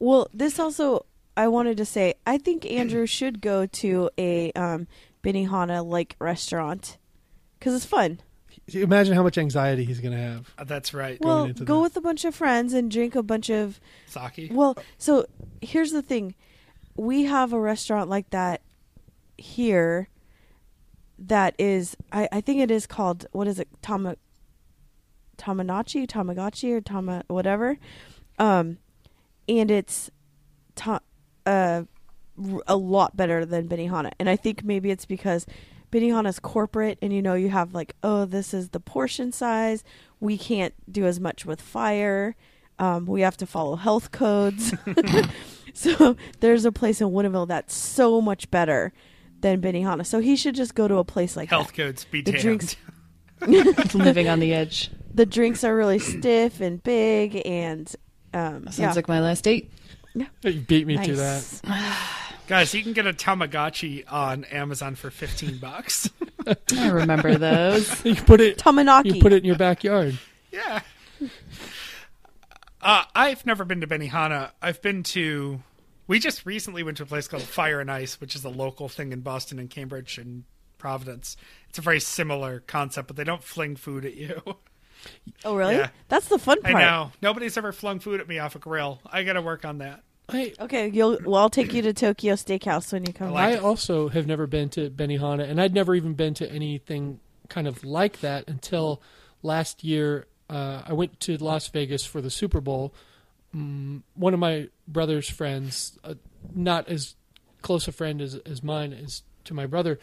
Well, this also I wanted to say I think Andrew should go to a um, Benihana like restaurant because it's fun. Imagine how much anxiety he's going to have. Uh, that's right Going well, into go that. with a bunch of friends and drink a bunch of. saki Well, so here's the thing: we have a restaurant like that here. That is, I, I think it is called what is it, Tama, Tamanachi, Tamagotchi, or Tama whatever, um, and it's, ta, uh, a lot better than Benihana, and I think maybe it's because Benihana's corporate, and you know you have like, oh, this is the portion size. We can't do as much with fire. Um, we have to follow health codes. so there's a place in Woodinville that's so much better than Benihana. So he should just go to a place like health that. codes be The damned. drinks- Living on the edge. The drinks are really stiff and big, and um, Sounds yeah. like my last date. Yeah. You beat me to that. Guys, you can get a Tamagotchi on Amazon for 15 bucks. I remember those. You put it. Tamanaki. You put it in your backyard. yeah. Uh, I've never been to Benihana. I've been to. We just recently went to a place called Fire and Ice, which is a local thing in Boston and Cambridge and Providence. It's a very similar concept, but they don't fling food at you. Oh, really? Yeah. That's the fun part. I part. know. Nobody's ever flung food at me off a grill. I got to work on that. I Okay, you'll. Well, I'll take you to Tokyo Steakhouse when you come. I like I also have never been to Benihana, and I'd never even been to anything kind of like that until last year. Uh, I went to Las Vegas for the Super Bowl. Mm, one of my brother's friends, uh, not as close a friend as as mine is to my brother,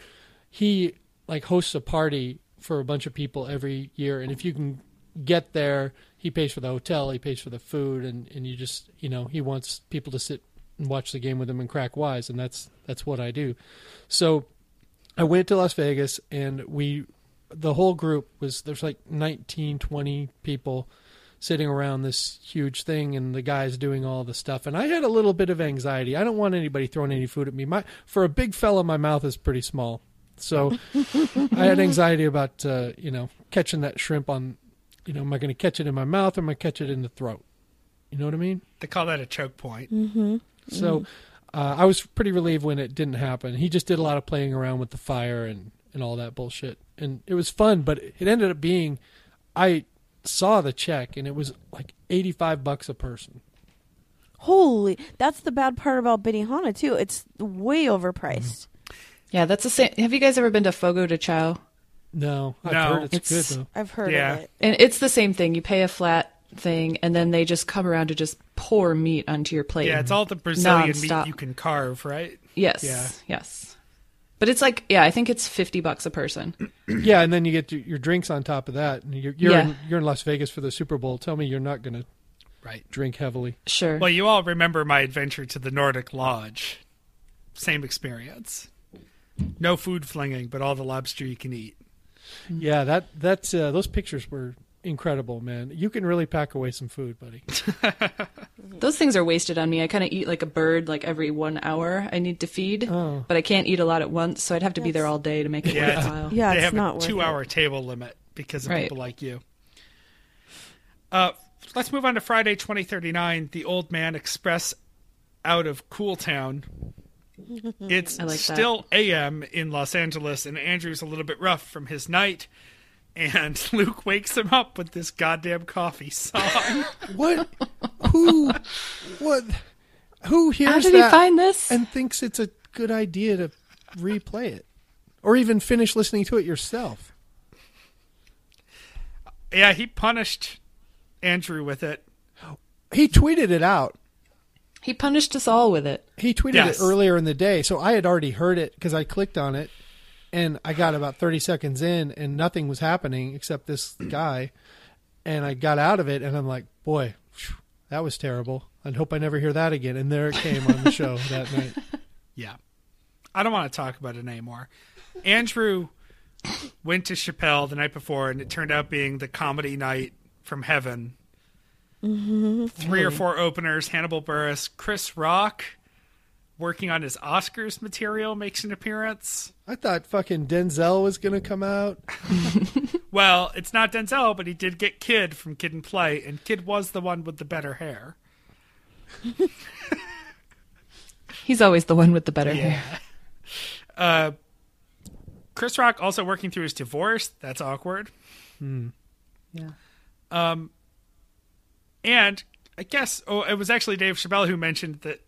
he like hosts a party for a bunch of people every year, and if you can get there, he pays for the hotel, he pays for the food, and and you just you know he wants people to sit and watch the game with him and crack wise, and that's that's what I do. So I went to Las Vegas, and we the whole group was there's like 19, 20 people sitting around this huge thing and the guys doing all the stuff. And i had a little bit of anxiety. I don't want anybody throwing any food at me. My for a big fella my mouth is pretty small. So i had anxiety about uh, you know catching that shrimp on you know am i going to catch it in my mouth or am i catch it in the throat? You know what i mean? They call that a choke point. so uh, i was pretty relieved when it didn't happen. He just did a lot of playing around with the fire and and all that bullshit. And it was fun but it ended up being i saw the check and it was like 85 bucks a person Holy, that's the bad part about Benihana too. It's way overpriced. Mm-hmm. Yeah, that's the same. Have you guys ever been to Fogo de Chao? no i've No. heard it's, It's- good though I've heard Yeah. of it. And it's the same thing. You pay a flat thing, and then they just come around to just pour meat onto your plate. Yeah, it's all the Brazilian Nonstop. meat you can carve, right? yes, Yeah. yes. But it's like, yeah, I think it's fifty bucks a person. Yeah, and then you get your, your drinks on top of that. And you're you're, Yeah. in, you're in Las Vegas for the Super Bowl. Tell me you're not going to Right. drink heavily. Sure. Well, you all remember my adventure to the Nordic Lodge. Same experience. No food flinging, but all the lobster you can eat. Yeah, that that's uh, those pictures were incredible, man. You can really pack away some food, buddy. Those things are wasted on me. I kind of eat like a bird, like every one hour. I need to feed, Oh. but I can't eat a lot at once, so I'd have to be there all day to make it Yeah, it's- worthwhile. Yeah, they it's have not a two-hour it. table limit because of Right. people like you. Uh, let's move on to Friday, 2039. The Old Man Express out of Cool Town. It's I like that. still AM in Los Angeles, and Andrew's a little bit rough from his night. And Luke wakes him up with this goddamn coffee song. What? Who? What? Who hears How did he that find this? and thinks it's a good idea to replay it, or even finish listening to it yourself? yeah, he punished Andrew with it. He tweeted it out. he punished us all with it. He tweeted Yes. it earlier in the day, so I had already heard it because I clicked on it, and I got about thirty seconds in, and nothing was happening except this guy, and I got out of it, and I'm like, boy, that was terrible. I hope I never hear that again. And there it came on the show that night. Yeah. I don't want to talk about it anymore. Andrew went to Chappelle the night before, and it turned out being the comedy night from heaven. Mm-hmm. Three or four openers Hannibal Buress, Chris Rock, working on his Oscars material, makes an appearance. I thought fucking Denzel was gonna come out. Well, it's not Denzel, but he did get Kid from Kid and Play, and Kid was the one with the better hair. He's always the one with the better hair. Uh, Chris Rock also working through his divorce. That's awkward. Yeah. Um, And I guess oh, it was actually Dave Chappelle who mentioned that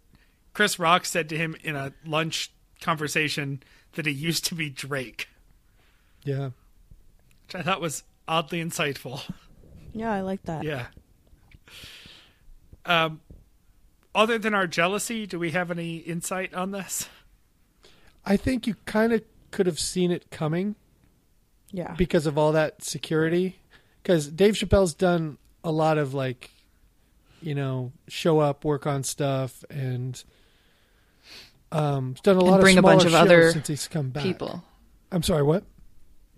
Chris Rock said to him in a lunch conversation that he used to be Drake, Yeah. which I thought was oddly insightful. Yeah, I like that. Yeah. Um, other than our jealousy, do we have any insight on this? I think you kind of could have seen it coming Yeah. because of all that security. Because Dave Chappelle's done a lot of like, you know, show up, work on stuff, and um, he's done a And lot bring a of bunch smaller of other since he's come back. People I'm sorry, what?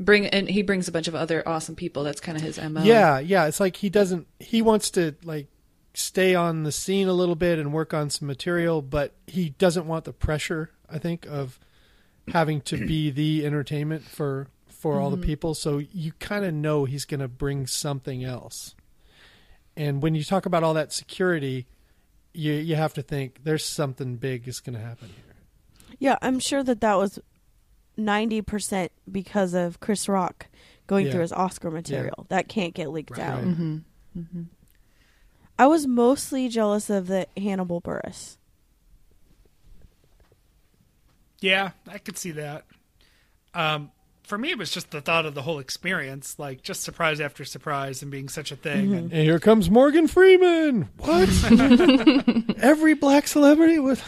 bring and he brings a bunch of other awesome people. That's kind of his mo. Yeah, yeah. It's like he doesn't. He wants to like stay on the scene a little bit and work on some material, but he doesn't want the pressure. I think of having to be the entertainment for for all the people. So you kind of know he's going to bring something else. And when you talk about all that security, you you have to think there's something big is going to happen here. Yeah, I'm sure that that was 90% because of Chris Rock going Yeah. through his Oscar material. That can't get leaked Right. out. Mm-hmm. I was mostly jealous of the Hannibal Buress. Yeah, I could see that. Um, for me, it was just the thought of the whole experience, like just surprise after surprise and being such a thing. And And here comes Morgan Freeman. What? Every black celebrity with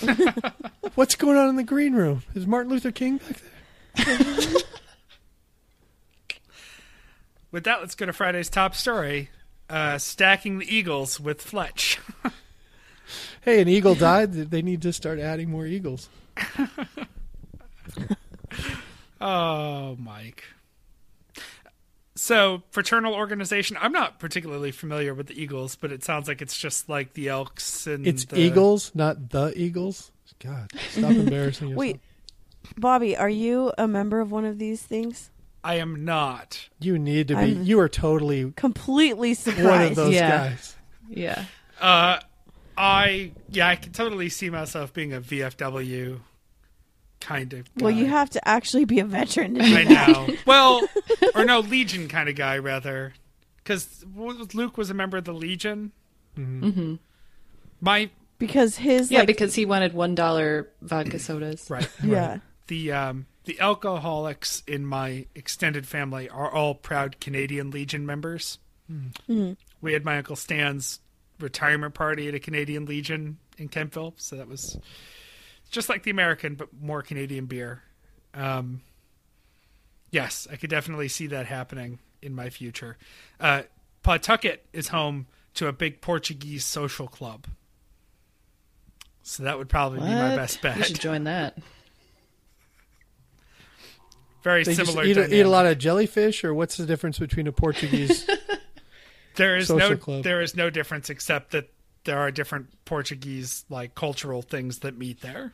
What's going on in the green room? Is Martin Luther King back there? With that, let's go to Friday's top story: uh, stacking the Eagles with Fletch. Hey, an eagle died. They need to start adding more eagles. Oh, Mike. So, fraternal organization. I'm not particularly familiar with the Eagles, but it sounds like it's just like the Elks and It's the- eagles, not the eagles. God, stop embarrassing yourself. Wait, Bobby, are you a member of one of these things? I am not. You need to be. I'm- you are totally Completely surprised. one surprised. of those Yeah. guys. Yeah. Uh, I yeah, I can totally see myself being a VFW kind of. Guy. Well, you have to actually be a veteran. To do I know. well, or no, Legion kind of guy rather, because Luke was a member of the Legion. hmm My because his Yeah, like because he wanted one dollar vodka sodas. right. yeah. The um the alcoholics in my extended family are all proud Canadian Legion members. Mhm. We had my uncle Stan's retirement party at a Canadian Legion in Kentville, so that was just like the American but more Canadian beer. Um, yes, I could definitely see that happening in my future. Uh, Pawtucket is home to a big Portuguese social club. So that would probably be my best bet. bet. should join that. Very They similar. eat, a- eat a lot of jellyfish, or what's the difference between a Portuguese? There is social no club. there is no difference except that there are different Portuguese like cultural things that meet there.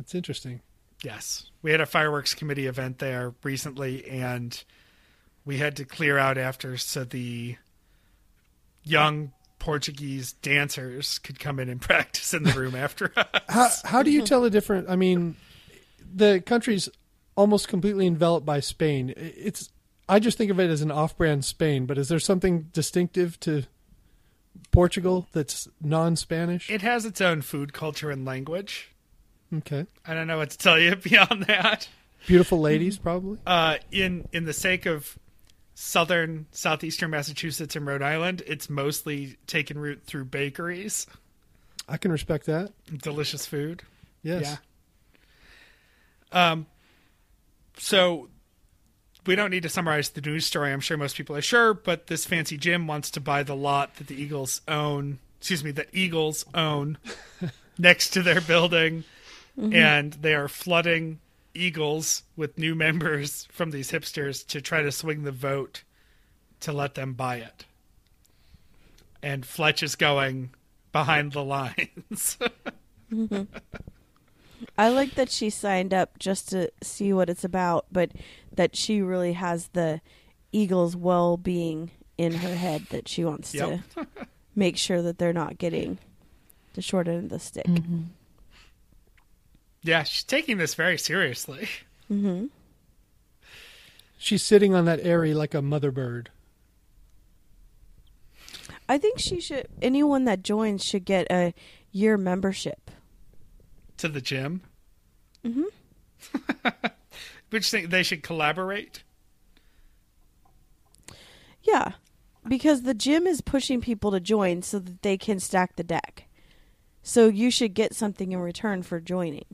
That's interesting. Yes. We had a fireworks committee event there recently and we had to clear out after so the young Portuguese dancers could come in and practice in the room after us. How how do you tell the difference? I mean, the country's almost completely enveloped by Spain. It's I just think of it as an off-brand Spain, but is there something distinctive to Portugal that's non-Spanish? It has its own food culture and language. Okay, I don't know what to tell you beyond that. beautiful ladies, probably. uh, in in the sake of southern southeastern Massachusetts and Rhode Island, it's mostly taken root through bakeries, I can respect that. delicious food. Yes. Yeah. Um. So we don't need to summarize the news story. I'm sure most people are sure, but this fancy gym wants to buy the lot that the Eagles own. Excuse me, that Eagles own next to their building, and they are flooding Eagles with new members from these hipsters to try to swing the vote to let them buy it. And Fletch is going behind the lines. I like that she signed up just to see what it's about, but that she really has the Eagles' well-being in her head that she wants Yep. to make sure that they're not getting the short end of the stick. Mm-hmm. Yeah, she's taking this very seriously. hmm She's sitting on that aerie like a mother bird. I think she should. Anyone that joins should get a year membership. to the gym. Mhm. Which think they should collaborate? Yeah, because the gym is pushing people to join so that they can stack the deck. So you should get something in return for joining.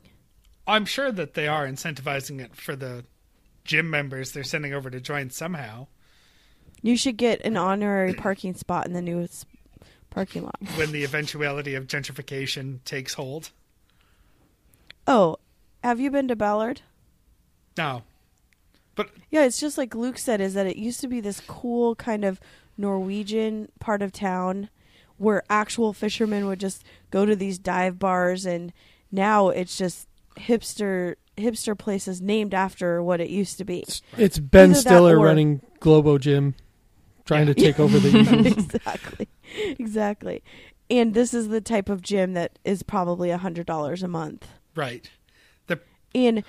I'm sure that they are incentivizing it for the gym members they're sending over to join somehow. You should get an honorary parking spot in the new parking lot. When the eventuality of gentrification takes hold. Oh, have you been to Ballard? No. But Yeah, it's just like Luke said, is that it used to be this cool kind of Norwegian part of town where actual fishermen would just go to these dive bars and now it's just hipster hipster places named after what it used to be. It's Ben Either Stiller or- running Globo Gym, trying to take over the Eagles. exactly. Exactly. And this is the type of gym that is probably a hundred dollars a month. right. The And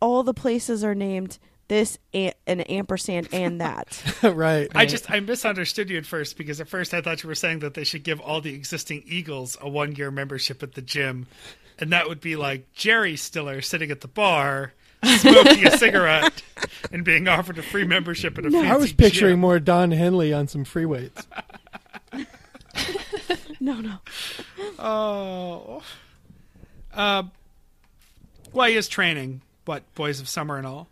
all the places are named this and an ampersand and that. right. I just I misunderstood you at first because at first I thought you were saying that they should give all the existing Eagles a one year membership at the gym. And that would be like Jerry Stiller sitting at the bar, smoking a cigarette, and being offered a free membership at a fancy I was picturing gym. more Don Henley on some free weights. no, no. Oh. Uh, well, he is training, what, Boys of Summer and all.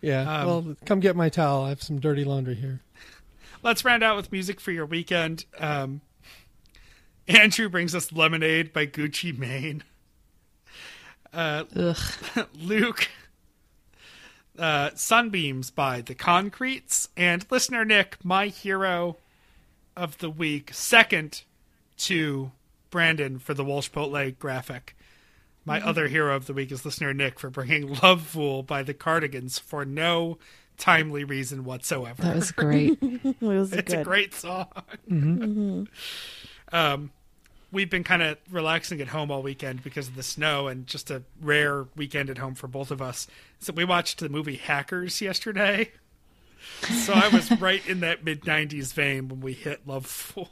Yeah. Um, well, come get my towel. I have some dirty laundry here. Let's round out with music for your weekend. Um, Andrew brings us Lemonade by Gucci Mane. Uh, Ugh. Luke, uh, Sunbeams by The Concretes. And listener Nick, my hero of the week, second to Brandon for the Walsh Potle graphic. My other hero of the week is listener Nick for bringing Lovefool by the Cardigans for no timely reason whatsoever. That was great. It was it's good. a great song. Um, we've been kind of relaxing at home all weekend because of the snow and just a rare weekend at home for both of us. So we watched the movie Hackers yesterday. So I was right in that mid '90s vein when we hit Lovefool.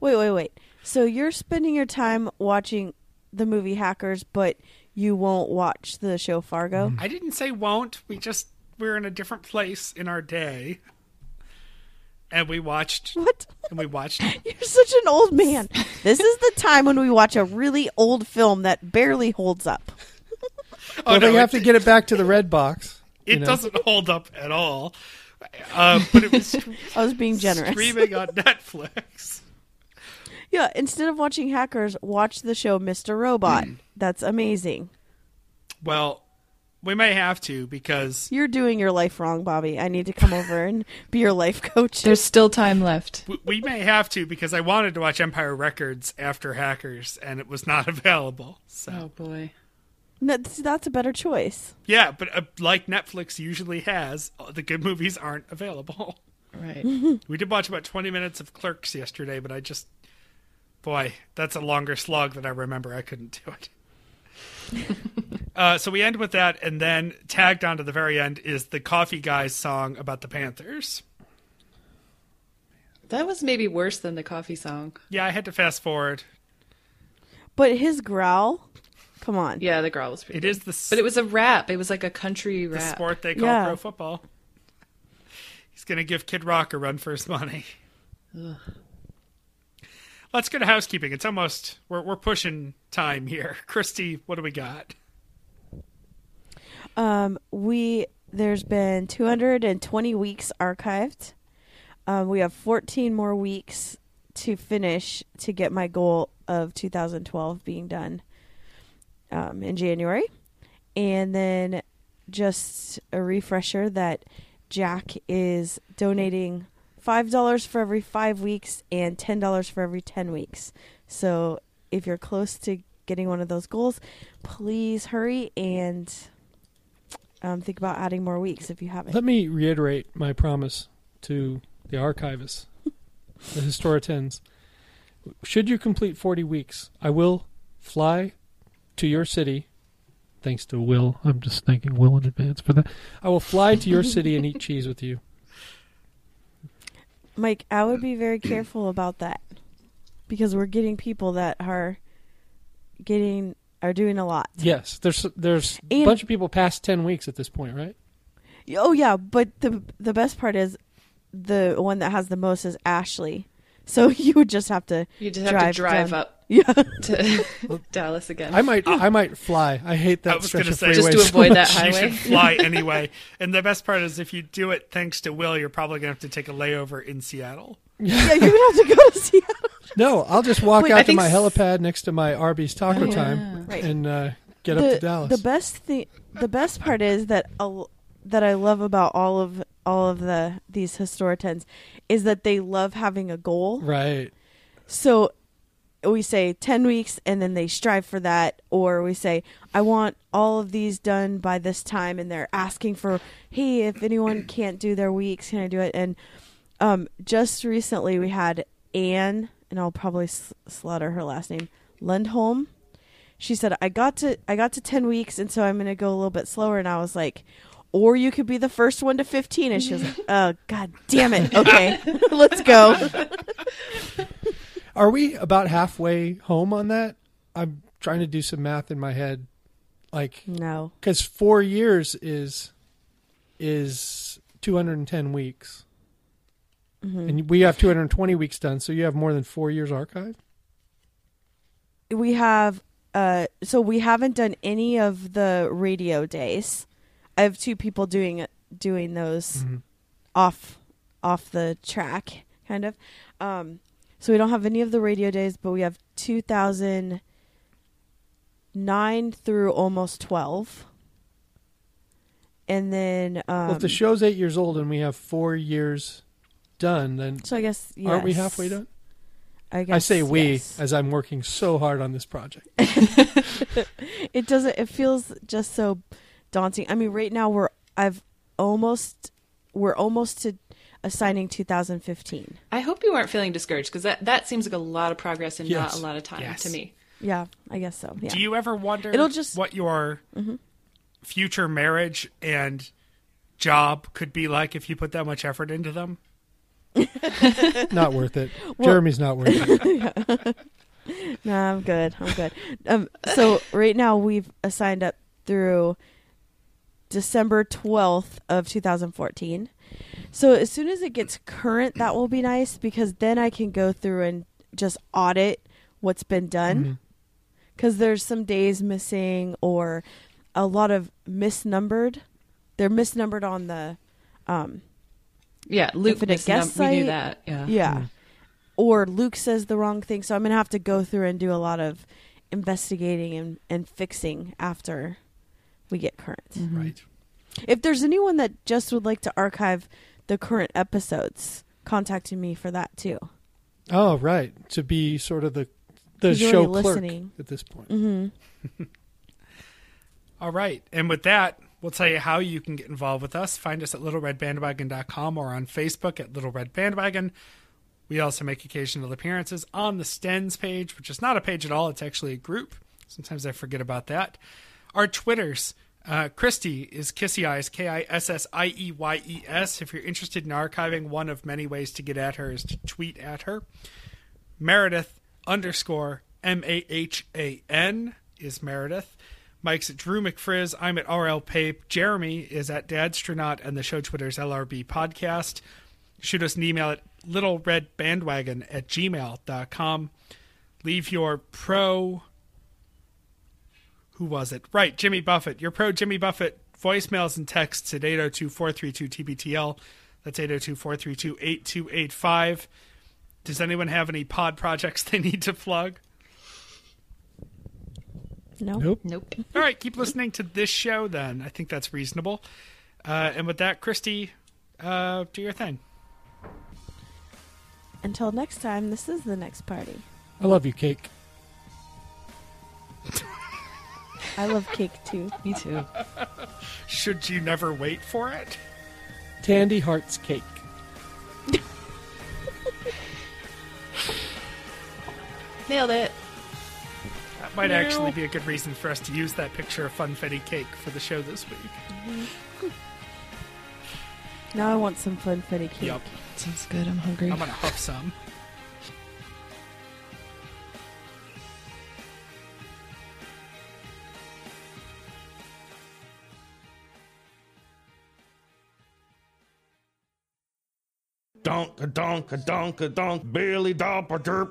Wait, wait, wait. So you're spending your time watching the movie Hackers, but you won't watch the show Fargo? I didn't say won't. We just we're in a different place in our day, and we watched What? and we watched. You're such an old man. This is the time when we watch a really old film that barely holds up. Oh well, no, they have to get it back to the red box. it you know. doesn't hold up at all. Uh, but it was I was being generous. streaming on Netflix. Yeah, instead of watching Hackers, watch the show Mr. Robot. Hmm. That's amazing. Well, we may have to because You're doing your life wrong, Bobby. I need to come over and be your life coach. There's still time left. we- we may have to because I wanted to watch Empire Records after Hackers and it was not available. So Oh boy. No, that's, that's a better choice. yeah, but uh, like Netflix usually has, uh, the good movies aren't available. Right. We did watch about 20 minutes of Clerks yesterday, but I just boy, that's a longer slog than I remember. I couldn't do it. uh, so we end with that, and then tagged on to the very end is the Coffee Guys song about the Panthers. That was maybe worse than the coffee song. Yeah, I had to fast forward. But his growl, come on. Yeah, the growl was pretty It good. is the, s- But it was a rap. It was like a country the rap. sport they call Yeah. pro football. He's going to give Kid Rock a run for his money. Let's go to housekeeping. It's almost we're we're pushing time here. Christy, what do we got? Um, we there's been 220 weeks archived. Um, we have 14 more weeks to finish to get my goal of 2012 being done um, in January, and then just a refresher that Jack is donating five dollars for every five weeks and ten dollars for every ten weeks. So if you're close to getting one of those goals, please hurry and um, think about adding more weeks if you haven't. Let me reiterate my promise to the archivists, the historians. Should you complete 40 weeks, I will fly to your city. Thanks to Will. I'm just thanking Will in advance for that. I will fly to your city and eat cheese with you. Mike, I would be very careful about that because we're getting people that are getting are doing a lot. Yes, there's there's a bunch of people past 10 weeks at this point, right? Oh yeah, but the the best part is the one that has the most is Ashley. So you would just have to You just have drive to drive down. up Yeah. to Dallas again. I might I might fly. I hate I that was stretch gonna of say- freeway. Just to so avoid that much. high- You highway. should fly anyway. And the best part is if you do it thanks to Will, you're probably going to have to take a layover in Seattle. yeah, you're gonna have to go to Seattle. No, I'll just walk Wait, out I to my s- helipad next to my Arby's taco Oh, yeah. time Right. and uh, get up to Dallas. The best thing, the best part is that a, that I love about all of all of the these historians is that they love having a goal. right. So we say 10 weeks and then they strive for that or we say I want all of these done by this time and they're asking for hey if anyone can't do their weeks can I do it and um just recently we had Anne and I'll probably s- slaughter her last name Lundholm she said I got to I got to 10 weeks and so I'm going to go a little bit slower and I was like or you could be the first one to 15 and she was like oh god damn it okay let's go Are we about halfway home on that? I'm trying to do some math in my head, like no because four years is is 210 weeks, Mm-hmm. and we have 220 weeks done. So you have more than four years archived. we have uh, so we haven't done any of the radio days. I have two people doing doing those off off the track, kind of. Um, so we don't have any of the radio days, but we have 2009 through almost 12. And then, um, well, if the show's eight years old and we have four years done, then so I guess aren't we halfway done? I guess I say we yes. as I'm working so hard on this project. it doesn't it feels just so daunting i mean right now we're i've almost we're almost to assigning 2015 I hope you aren't feeling discouraged because that, that seems like a lot of progress and Yes. not a lot of time Yes. to me. yeah i guess so yeah Do you ever wonder It'll just- what your future marriage and job could be like if you put that much effort into them? Not worth it. Jeremy's not worth it. no i'm good i'm good um, so right now we've assigned up through december 12th of 2014 so as soon as it gets current that will be nice because then i can go through and just audit what's been done. Because there's some days missing or a lot of misnumbered. They're misnumbered on the um Yeah, Luke Infinite missed guest num- we knew site- that. Yeah. yeah. Or luke says the wrong thing so i'm gonna have to go through and do a lot of investigating and, and fixing after we get current Right. if there's anyone that just would like to archive the current episodes contacting me for that too Oh, right. To be sort of the the show already clerk listening. at this point. mm-hmm. All right. And with that, we'll tell you how you can get involved with us. Find us at littleredbandwagon.com or on Facebook at Little Red Bandwagon. We also make occasional appearances on the Stens page, which is not a page at all. It's actually a group. Sometimes I forget about that. Our Twitters. Uh, Christy is Kissy Eyes, K I S S I E Y E S. If you're interested in archiving, one of many ways to get at her is to tweet at her. Meredith underscore M A H A N is Meredith. Mike's at Drew McFrizz. I'm at RL Pape. Jeremy is at Dadstronaut, and the show Twitter's LRB Podcast. Shoot us an email at littleredbandwagon at gmail.com. Leave your pro. Who was it? Right, Jimmy Buffett. Your pro Jimmy Buffett voicemails and texts at 802 432 TBTL. That's 802 432 8285. Does anyone have any pod projects they need to plug? no Nope. Nope. All right, keep listening to this show then. I think that's reasonable. Uh, and with that, Christy, uh, do your thing. until next time this is the next party I love you, Cake. i love cake too Me too. Should you never wait for it? Tandy Hearts Cake. Nailed it. That might actually be a good reason for us to use that picture of funfetti cake for the show this week. Mm-hmm. now i want some funfetti cake Yup. Sounds good. I'm hungry. I'm gonna huff some. Donk a donk a donk a donk, Billy Dopper derp.